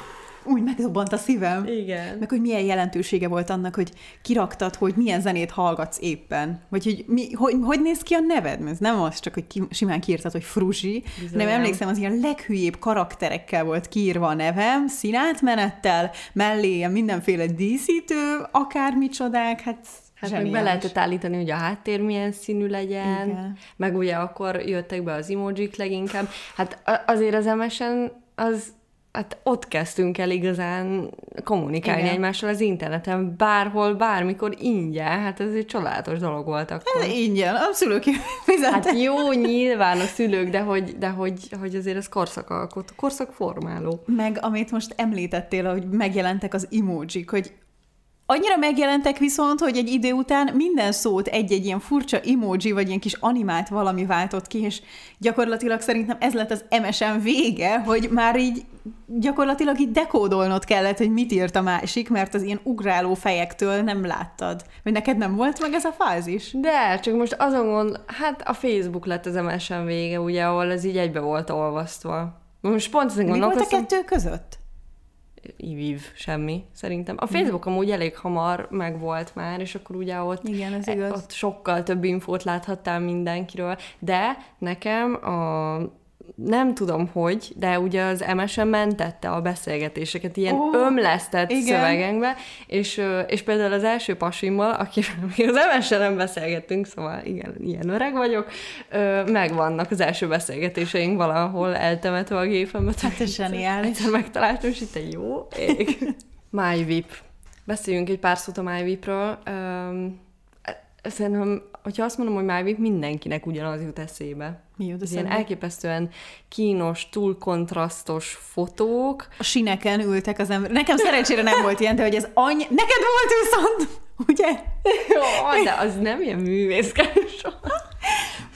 Úgy megdobbant a szívem. Igen. Meg hogy milyen jelentősége volt annak, hogy kiraktad, hogy milyen zenét hallgatsz éppen. Vagy hogy, mi, hogy, hogy néz ki a neved? Ez nem az csak, hogy ki, simán kiírtad, hogy Fruzsi, hanem Bizony. emlékszem, az ilyen leghülyébb karakterekkel volt kiírva a nevem, színátmenettel, mellé mindenféle díszítő, akármicsodák, hát Hát meg be zseniális. lehetett állítani, hogy a háttér milyen színű legyen, Igen. meg ugye akkor jöttek be az emojik leginkább. Hát azért az MSN az hát ott kezdtünk el igazán kommunikálni Igen. egymással az interneten, bárhol, bármikor ingyen, hát ez egy csodálatos dolog volt akkor. Ez ingyen, a szülők fizettek. Hát jó, nyilván a szülők, de hogy, de hogy, hogy azért ez korszakalkot, korszakformáló. Meg amit most említettél, hogy megjelentek az emojik, hogy Annyira megjelentek viszont, hogy egy idő után minden szót egy-egy ilyen furcsa emoji, vagy ilyen kis animált valami váltott ki, és gyakorlatilag szerintem ez lett az MSN vége, hogy már így gyakorlatilag így dekódolnod kellett, hogy mit írt a másik, mert az ilyen ugráló fejektől nem láttad. Vagy neked nem volt meg ez a fázis? De, csak most azon gond, hát a Facebook lett az MSN vége, ugye, ahol ez így egybe volt olvasztva. Most pont ezen Mi volt a kettő között? Iviv, semmi, szerintem. A Facebook amúgy elég hamar megvolt már, és akkor ugye ott, Igen, ez e- igaz. ott sokkal több infót láthattál mindenkiről, de nekem a nem tudom hogy, de ugye az MSN mentette a beszélgetéseket ilyen oh, ömlesztett igen. szövegekbe, és, és például az első pasimmal, akivel az MSN-en beszélgettünk, szóval igen, ilyen öreg vagyok, megvannak az első beszélgetéseink valahol eltemetve a gépemet. Hát ez zseniális. Egyszer megtaláltam, és itt egy jó ég. MyVip. Beszéljünk egy pár szót a MyVipről. Um, szerintem, hogyha azt mondom, hogy MyVip, mindenkinek ugyanaz jut eszébe. Mi jut ilyen elképesztően kínos, túl kontrasztos fotók. a sineken ültek az ember. Nekem szerencsére nem volt ilyen, de hogy ez annyi... Neked volt viszont, ugye? Jó, de az nem ilyen művészkedés.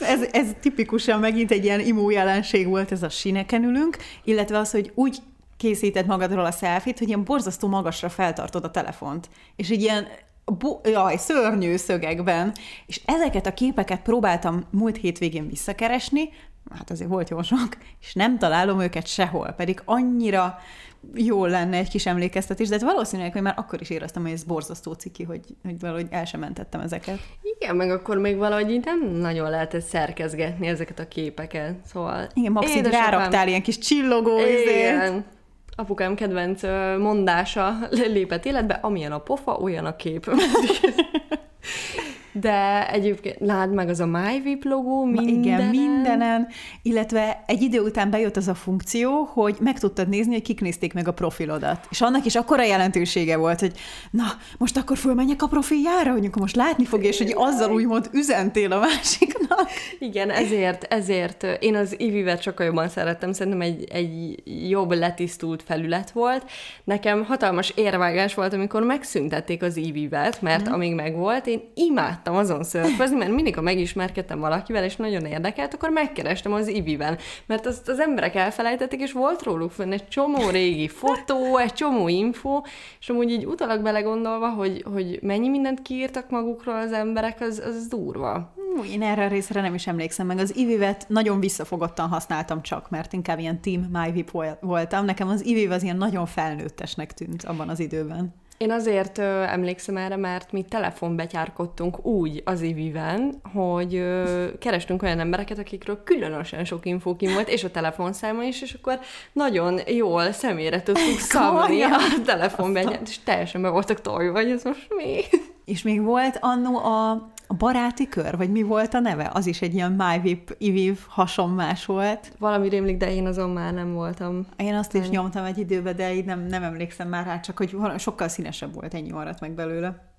Ez, ez tipikusan megint egy ilyen imó jelenség volt, ez a sineken ülünk, illetve az, hogy úgy készíted magadról a selfit, hogy ilyen borzasztó magasra feltartod a telefont. És egy ilyen bo- jaj, szörnyű szögekben. És ezeket a képeket próbáltam múlt hétvégén visszakeresni, hát azért volt jó sok, és nem találom őket sehol, pedig annyira jó lenne egy kis emlékeztetés, de hát valószínűleg, hogy már akkor is éreztem, hogy ez borzasztó ciki, hogy, hogy valahogy el sem mentettem ezeket. Igen, meg akkor még valahogy így nem nagyon lehetett szerkezgetni ezeket a képeket. Szóval... Igen, Max így ráraktál ilyen kis csillogó izét. Apukám kedvenc mondása lépett életbe, amilyen a pofa, olyan a kép. De egyébként lád meg az a MyVip logó mindenen. Igen, mindenen, illetve egy idő után bejött az a funkció, hogy meg tudtad nézni, hogy kik nézték meg a profilodat. És annak is akkora jelentősége volt, hogy na, most akkor fölmenjek a profiljára, hogy most látni fog, és hogy azzal úgymond üzentél a másiknak. Igen, ezért, ezért én az Ivivet sokkal jobban szerettem, szerintem egy, egy jobb letisztult felület volt. Nekem hatalmas érvágás volt, amikor megszüntették az Ivivet, mert mm. amíg megvolt, én imádtam azon szörfözni, mert mindig, ha megismerkedtem valakivel, és nagyon érdekelt, akkor megkerestem az Iviben, mert azt az emberek elfelejtették, és volt róluk fönn egy csomó régi fotó, egy csomó info, és amúgy így utalak belegondolva, hogy, hogy mennyi mindent kiírtak magukról az emberek, az, az durva. Én erre a részre nem is emlékszem meg. Az Ivivet nagyon visszafogottan használtam csak, mert inkább ilyen Team MyVip voltam. Nekem az Iviv az ilyen nagyon felnőttesnek tűnt abban az időben. Én azért ö, emlékszem erre, mert mi telefonbetyárkodtunk úgy az Iviven, hogy ö, kerestünk olyan embereket, akikről különösen sok infó kim volt, és a telefonszáma is, és akkor nagyon jól személyre tudtuk szabni a telefonbetyárt, és teljesen be voltak tolva, hogy ez most mi. És még volt annó a a baráti kör, vagy mi volt a neve? Az is egy ilyen MyVip, IVIV hasonmás volt. Valami rémlik, de én azon már nem voltam. Én azt is nyomtam egy időbe, de így nem, nem emlékszem már rá, csak hogy sokkal színesebb volt, ennyi maradt meg belőle.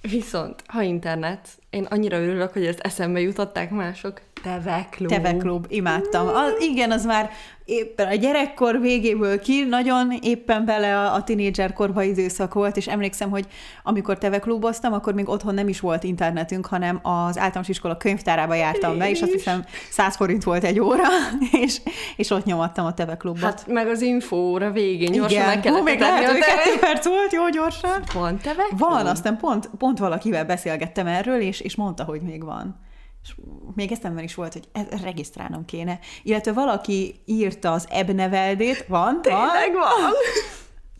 Viszont, ha internet, én annyira örülök, hogy ezt eszembe jutották mások. Teveklub. Teveklub, imádtam. Az, igen, az már éppen a gyerekkor végéből ki, nagyon éppen bele a, a tinédzser korba időszak volt, és emlékszem, hogy amikor tevekluboztam, akkor még otthon nem is volt internetünk, hanem az általános iskola könyvtárába jártam be, és azt hiszem 100 forint volt egy óra, és, és ott nyomattam a teveklubot. Hát meg az infóra végén gyorsan Igen. meg kellett Hú, még lehet, hogy kettő perc volt, jó gyorsan. Van teveklub? Van, aztán pont, pont valakivel beszélgettem erről, és, és mondta, hogy még van. És még eszemben is volt, hogy ez, regisztrálnom kéne. Illetve valaki írta az ebneveldét. Van? Tényleg van? van.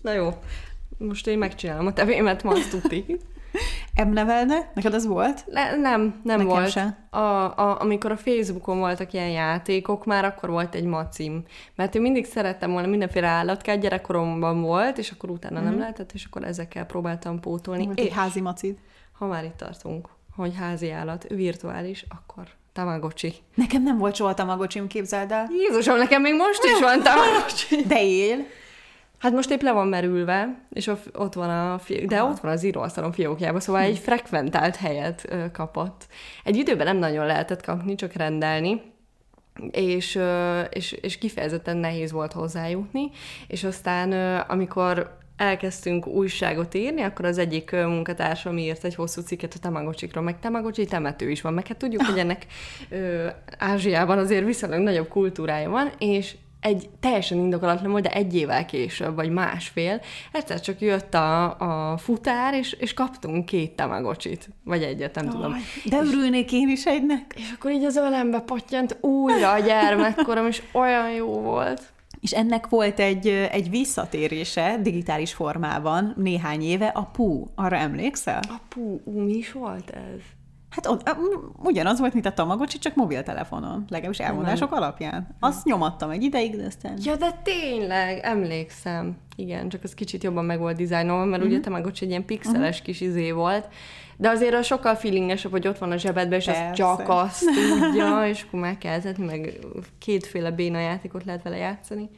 Na jó, most én megcsinálom a tevémet, ma azt tudni. Ebnevelne? Neked az volt? Le, nem, nem Nekem volt. Se. A, a, amikor a Facebookon voltak ilyen játékok, már akkor volt egy macim. Mert én mindig szerettem volna mindenféle állatkát, gyerekkoromban volt, és akkor utána mm-hmm. nem mhm. lehetett, és akkor ezekkel próbáltam pótolni. Volt egy házi macid. Ha már itt tartunk hogy házi állat, virtuális, akkor Tamagocsi. Nekem nem volt soha Tamagocsim, képzeld el. Jézusom, nekem még most is van Tamagocsi. De él. Hát most épp le van merülve, és ott van a fi- de ott van az íróasztalon fiókjában, szóval egy frekventált helyet ö, kapott. Egy időben nem nagyon lehetett kapni, csak rendelni, és, ö, és, és kifejezetten nehéz volt hozzájutni, és aztán ö, amikor elkezdtünk újságot írni, akkor az egyik munkatársam írt egy hosszú cikket a Tamagocsikról, meg Tamagocsi temető is van, meg hát tudjuk, hogy ennek ö, Ázsiában azért viszonylag nagyobb kultúrája van, és egy teljesen indokolatlan volt, de egy évvel később, vagy másfél, egyszer csak jött a, a futár, és, és kaptunk két tamagocsit, vagy egyet, nem oh, tudom. De örülnék én is egynek. És akkor így az ölembe pottyant újra a gyermekkorom, és olyan jó volt. És ennek volt egy, egy visszatérése digitális formában néhány éve, a PU. Arra emlékszel? A PU, mi is volt ez? Hát ugyanaz volt, mint a Tamagocsi, csak mobiltelefonon, legalábbis elmondások alapján. Azt nyomattam egy ideig, de aztán... Ja, de tényleg, emlékszem. Igen, csak az kicsit jobban meg volt dizájnolva, mert uh-huh. ugye Tamagocsi egy ilyen pixeles uh-huh. kis izé volt, de azért a sokkal feelingesebb, hogy ott van a zsebedben, és Persze. az csak azt tudja, és akkor meg kell ezetni, meg kétféle béna játékot lehet vele játszani.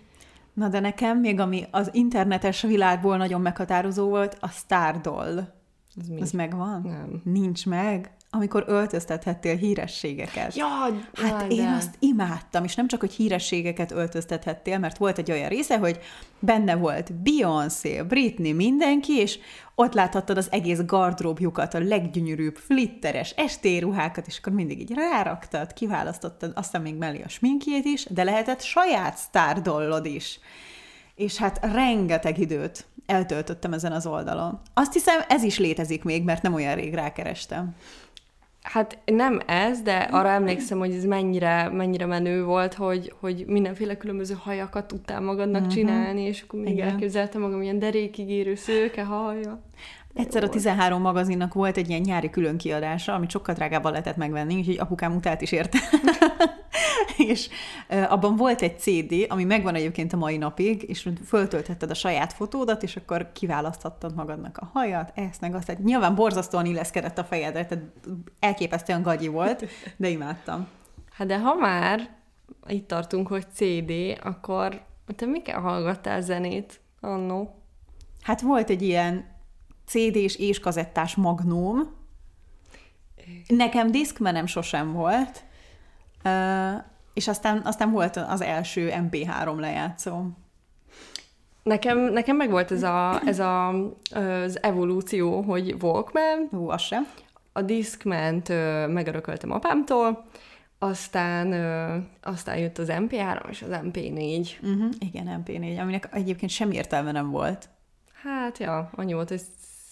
Na de nekem még ami az internetes világból nagyon meghatározó volt, a Stardoll. Ez mi? Az megvan? Nem. Nincs meg? Amikor öltöztethettél hírességeket. Ja, hát de. én azt imádtam, és nem csak, hogy hírességeket öltöztethettél, mert volt egy olyan része, hogy benne volt Beyoncé, Britney, mindenki, és ott láthattad az egész gardróbjukat, a leggyönyörűbb, flitteres estéruhákat, és akkor mindig így ráraktad, kiválasztottad, aztán még mellé a sminkjét is, de lehetett saját sztárdollod is. És hát rengeteg időt eltöltöttem ezen az oldalon. Azt hiszem, ez is létezik még, mert nem olyan rég rákerestem. Hát nem ez, de arra emlékszem, hogy ez mennyire, mennyire menő volt, hogy, hogy mindenféle különböző hajakat tudtál magadnak uh-huh. csinálni, és akkor még Igen. elképzeltem magam ilyen derékigérő szőke haja. Egyszer a 13 magazinnak volt egy ilyen nyári külön kiadása, amit sokkal drágábban lehetett megvenni, úgyhogy apukám utált is érte. és abban volt egy CD, ami megvan egyébként a mai napig, és föltöltetted a saját fotódat, és akkor kiválaszthattad magadnak a hajat, ezt meg azt. Tehát nyilván borzasztóan illeszkedett a fejedre, tehát elképesztően gagyi volt, de imádtam. Hát de ha már itt tartunk, hogy CD, akkor te mikor hallgattál zenét annó? Hát volt egy ilyen CD-s és kazettás magnóm. Nekem diszkmenem sosem volt, és aztán, aztán volt az első MP3 lejátszó. Nekem, nekem meg volt ez, a, ez a, az evolúció, hogy Walkman. Hú, az sem. A Discman-t megörököltem apámtól, aztán, ö, aztán jött az MP3 és az MP4. Uh-huh, mhm, igen, MP4, aminek egyébként semmi értelme nem volt. Hát, ja, annyi volt, hogy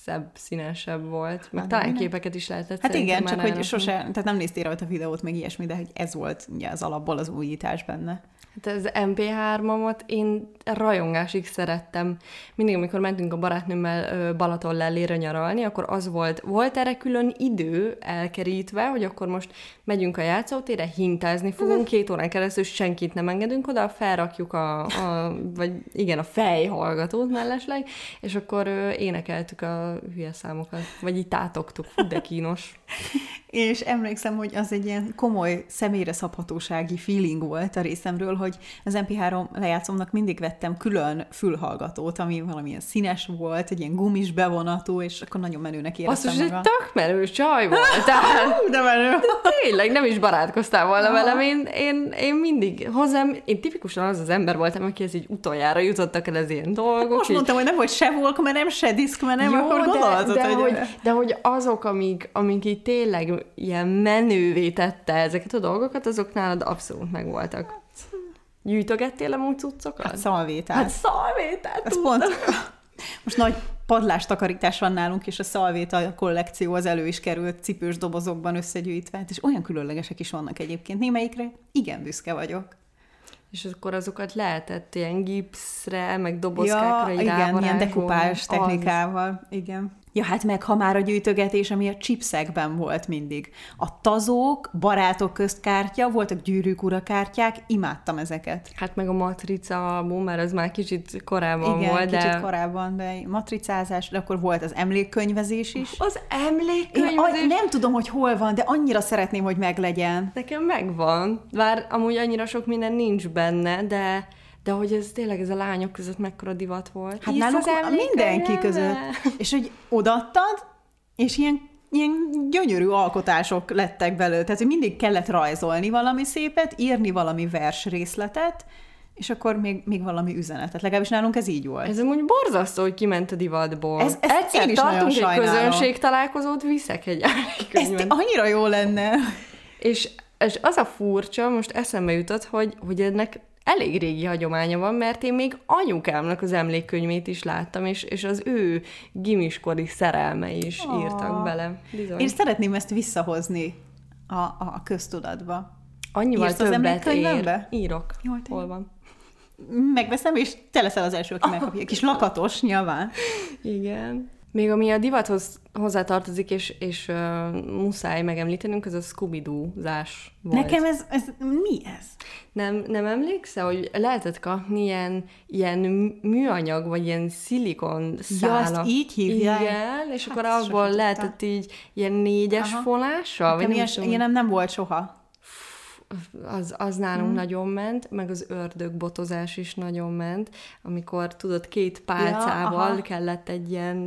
szebb, színesebb volt, meg hát, talán minden. képeket is lehetett Hát igen, csak hogy sose, tehát nem néztél rajta a videót, meg ilyesmi, de hogy ez volt ugye az alapból az újítás benne. Hát az MP3-omot én rajongásig szerettem. Mindig, amikor mentünk a barátnőmmel Balaton lellére nyaralni, akkor az volt, volt erre külön idő elkerítve, hogy akkor most megyünk a játszótére, hintázni fogunk, két órán keresztül senkit nem engedünk oda, felrakjuk a, a vagy igen, a fejhallgatót mellesleg, és akkor énekeltük a hülye számokat, vagy így tátogtuk, de kínos. és emlékszem, hogy az egy ilyen komoly személyre szabhatósági feeling volt a részemről, hogy az MP3 lejátszomnak mindig vettem külön fülhallgatót, ami valamilyen színes volt, egy ilyen gumis bevonatú, és akkor nagyon menőnek éreztem Azt magam. egy tök menő csaj volt. Tehát, de menő. De tényleg nem is barátkoztál volna velem. Én, én, én mindig hozzám, én tipikusan az az ember voltam, aki ez így utoljára jutottak el az ilyen dolgok. Hát most így... mondtam, hogy nem, hogy se nem se nem, Jó, de, de, hogy... hogy... De hogy azok, amik, amik így tényleg ilyen menővé tette ezeket a dolgokat, azok nálad abszolút megvoltak. Gyűjtögettél amúgy cuccokat? Hát szalvétát. Hát szalvétát, Ez pont, most nagy padlástakarítás van nálunk, és a szalvéta kollekció az elő is került cipős dobozokban összegyűjtve, hát és olyan különlegesek is vannak egyébként. Némelyikre igen büszke vagyok. És akkor azokat lehetett ilyen gipszre, meg dobozkákra ja, igen, ilyen dekupás technikával. Az. Igen. Ja, hát meg ha már a gyűjtögetés, ami a chipsekben volt mindig. A tazók, barátok közt kártya, voltak gyűrűk ura kártyák, imádtam ezeket. Hát meg a matrica album, mert az már kicsit korábban Igen, volt, kicsit de... korábban, de matricázás, de akkor volt az emlékkönyvezés is. Az emlékkönyvezés? Én nem tudom, hogy hol van, de annyira szeretném, hogy meglegyen. Nekem megvan. Bár amúgy annyira sok minden nincs benne, de de hogy ez tényleg ez a lányok között mekkora divat volt. Hát nálunk mindenki között. És hogy odattad, és ilyen ilyen gyönyörű alkotások lettek belőle. Tehát, hogy mindig kellett rajzolni valami szépet, írni valami részletet, és akkor még, még valami üzenetet. Legalábbis nálunk ez így volt. Ez amúgy borzasztó, hogy kiment a divatból. Ez, ez Egyszer én is tartunk egy közönség találkozót, viszek egy Ez annyira jó lenne. És, és az a furcsa, most eszembe jutott, hogy, hogy ennek elég régi hagyománya van, mert én még anyukámnak az emlékkönyvét is láttam, és, és az ő gimiskori szerelmei is oh. írtak bele. Bizony. Én szeretném ezt visszahozni a, a köztudatba. Annyival Írsz többet az ér. Írok. Jó, Hol van? Megveszem, és te leszel az első, aki megkapja. Kis lakatos, nyilván. Igen. Még ami a divathoz hozzátartozik, és, és uh, muszáj megemlítenünk, az a scooby zás volt. Nekem ez, ez, mi ez? Nem, nem emlékszel, hogy lehetett kapni ilyen, ilyen műanyag, vagy ilyen szilikon szálak. Ja, így hívják? Igen, és hát akkor abból lehetett így ilyen négyes Aha. folással? Vagy nem, ilyen, nem, nem volt soha az, az nálunk mm. nagyon ment, meg az ördögbotozás is nagyon ment, amikor tudod, két pálcával ja, kellett egy ilyen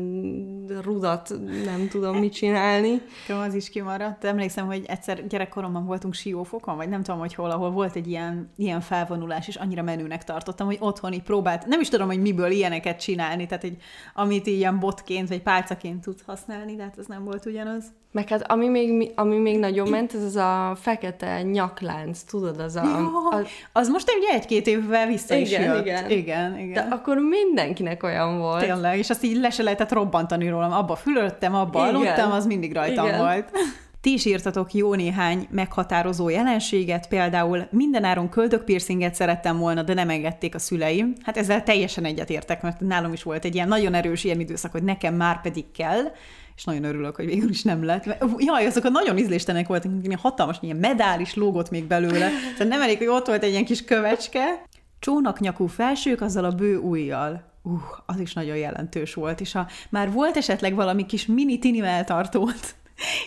rudat, nem tudom mit csinálni. Tudom, az is kimaradt. Emlékszem, hogy egyszer gyerekkoromban voltunk siófokon, vagy nem tudom, hogy hol, ahol volt egy ilyen, ilyen felvonulás, és annyira menőnek tartottam, hogy otthon így próbált, nem is tudom, hogy miből ilyeneket csinálni, tehát egy, amit ilyen botként, vagy pálcaként tudsz használni, de hát ez nem volt ugyanaz. Meg hát ami még, ami még nagyon ment, ez az a fekete nyaklánc, tudod, az a... Ja, a... Az most ugye egy-két évvel vissza igen, is jött. Igen, igen. igen. De akkor mindenkinek olyan volt. Tényleg, és azt így le se lehetett robbantani rólam. Abba fülöttem, abba igen. aludtam, az mindig rajtam igen. volt. Ti is írtatok jó néhány meghatározó jelenséget, például mindenáron piercinget szerettem volna, de nem engedték a szüleim. Hát ezzel teljesen egyetértek, mert nálam is volt egy ilyen nagyon erős ilyen időszak, hogy nekem már pedig kell, és nagyon örülök, hogy végül is nem lett. Jaj, azok a nagyon ízléstenek voltak, ilyen hatalmas, ilyen medális lógott még belőle. Tehát nem elég, hogy ott volt egy ilyen kis kövecske. Csónaknyakú felsők azzal a bő ujjal. Uh, az is nagyon jelentős volt, és ha már volt esetleg valami kis mini tini tartót,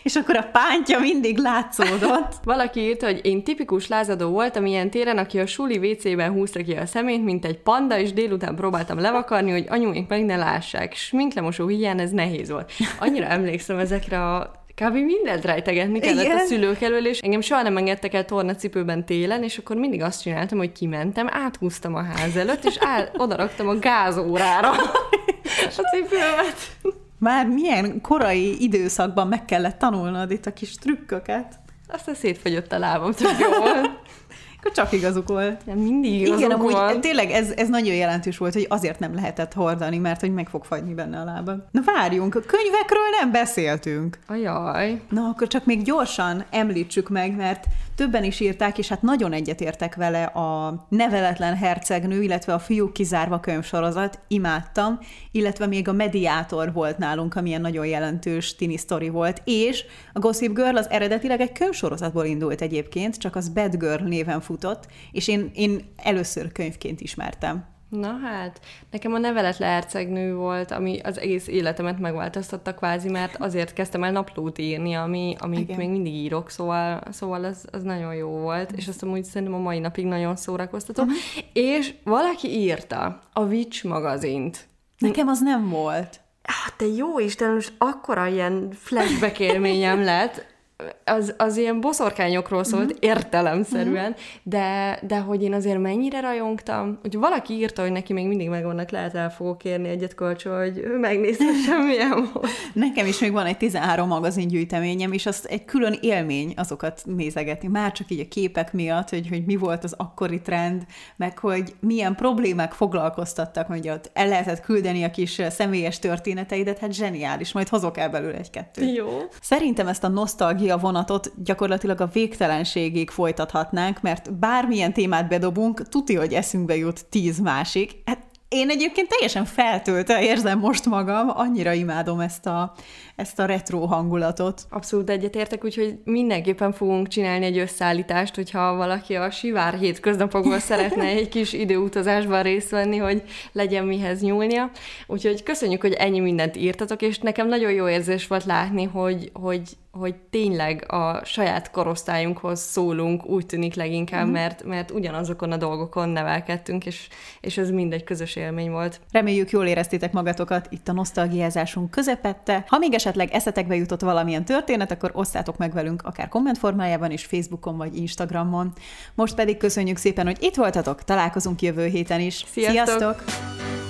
és akkor a pántja mindig látszódott. Valaki írta, hogy én tipikus lázadó voltam ilyen téren, aki a suli WC-ben húzta ki a szemét, mint egy panda, és délután próbáltam levakarni, hogy anyuink meg ne lássák. Sminklemosó hiány ez nehéz volt. Annyira emlékszem ezekre a kb. mindent rejtegetni kellett Igen. a szülők elől, és engem soha nem engedtek el tornacipőben télen, és akkor mindig azt csináltam, hogy kimentem, áthúztam a ház előtt, és áll, odaraktam a gázórára a cipőmet. Már milyen korai időszakban meg kellett tanulnod itt a kis trükköket. Aztán szétfagyott a lábam, tök jó csak igazuk volt. Nem, mindig igazuk Igen, amúgy van. tényleg ez, ez nagyon jelentős volt, hogy azért nem lehetett hordani, mert hogy meg fog fagyni benne a lábad. Na várjunk, a könyvekről nem beszéltünk. Ajaj. Na akkor csak még gyorsan említsük meg, mert többen is írták, és hát nagyon egyetértek vele a Neveletlen hercegnő, illetve a Fiúk kizárva könyvsorozat, imádtam, illetve még a Mediátor volt nálunk, amilyen nagyon jelentős tini sztori volt, és a Gossip Girl az eredetileg egy könyvsorozatból indult egyébként, csak az Bad Girl néven futott, és én, én először könyvként ismertem. Na hát, nekem a nevelet lehercegnő volt, ami az egész életemet megváltoztatta kvázi, mert azért kezdtem el naplót írni, ami, amit Igen. még mindig írok, szóval, szóval az, az nagyon jó volt, és azt amúgy szerintem a mai napig nagyon szórakoztató. Uh-huh. És valaki írta a Witch magazint. Nekem az nem volt. Hát te jó Isten, most akkora ilyen flashback élményem lett, az, az ilyen boszorkányokról szólt uh-huh. értelemszerűen, uh-huh. de, de hogy én azért mennyire rajongtam, hogy valaki írta, hogy neki még mindig megvannak, lehet el fogok kérni egyet kölcsön, hogy ő megnézze semmilyen volt. Nekem is még van egy 13 magazin gyűjteményem, és az egy külön élmény azokat nézegetni, már csak így a képek miatt, hogy, hogy mi volt az akkori trend, meg hogy milyen problémák foglalkoztattak, hogy ott el lehetett küldeni a kis személyes történeteidet, hát zseniális, majd hozok el belőle egy-kettőt. Jó. Szerintem ezt a nosztalgia a vonatot gyakorlatilag a végtelenségig folytathatnánk, mert bármilyen témát bedobunk, tuti, hogy eszünkbe jut tíz másik. Hát én egyébként teljesen feltöltve érzem most magam, annyira imádom ezt a, ezt a retro hangulatot. Abszolút egyetértek, úgyhogy mindenképpen fogunk csinálni egy összeállítást, hogyha valaki a sivár hétköznapokban szeretne egy kis időutazásban részt venni, hogy legyen mihez nyúlnia. Úgyhogy köszönjük, hogy ennyi mindent írtatok, és nekem nagyon jó érzés volt látni, hogy, hogy hogy tényleg a saját korosztályunkhoz szólunk, úgy tűnik leginkább, mm. mert, mert ugyanazokon a dolgokon nevelkedtünk, és, és ez mind egy közös élmény volt. Reméljük jól éreztétek magatokat itt a nosztalgiázásunk közepette. Ha még esetleg eszetekbe jutott valamilyen történet, akkor osszátok meg velünk akár kommentformájában is, Facebookon vagy Instagramon. Most pedig köszönjük szépen, hogy itt voltatok, találkozunk jövő héten is. Sziasztok! Sziasztok!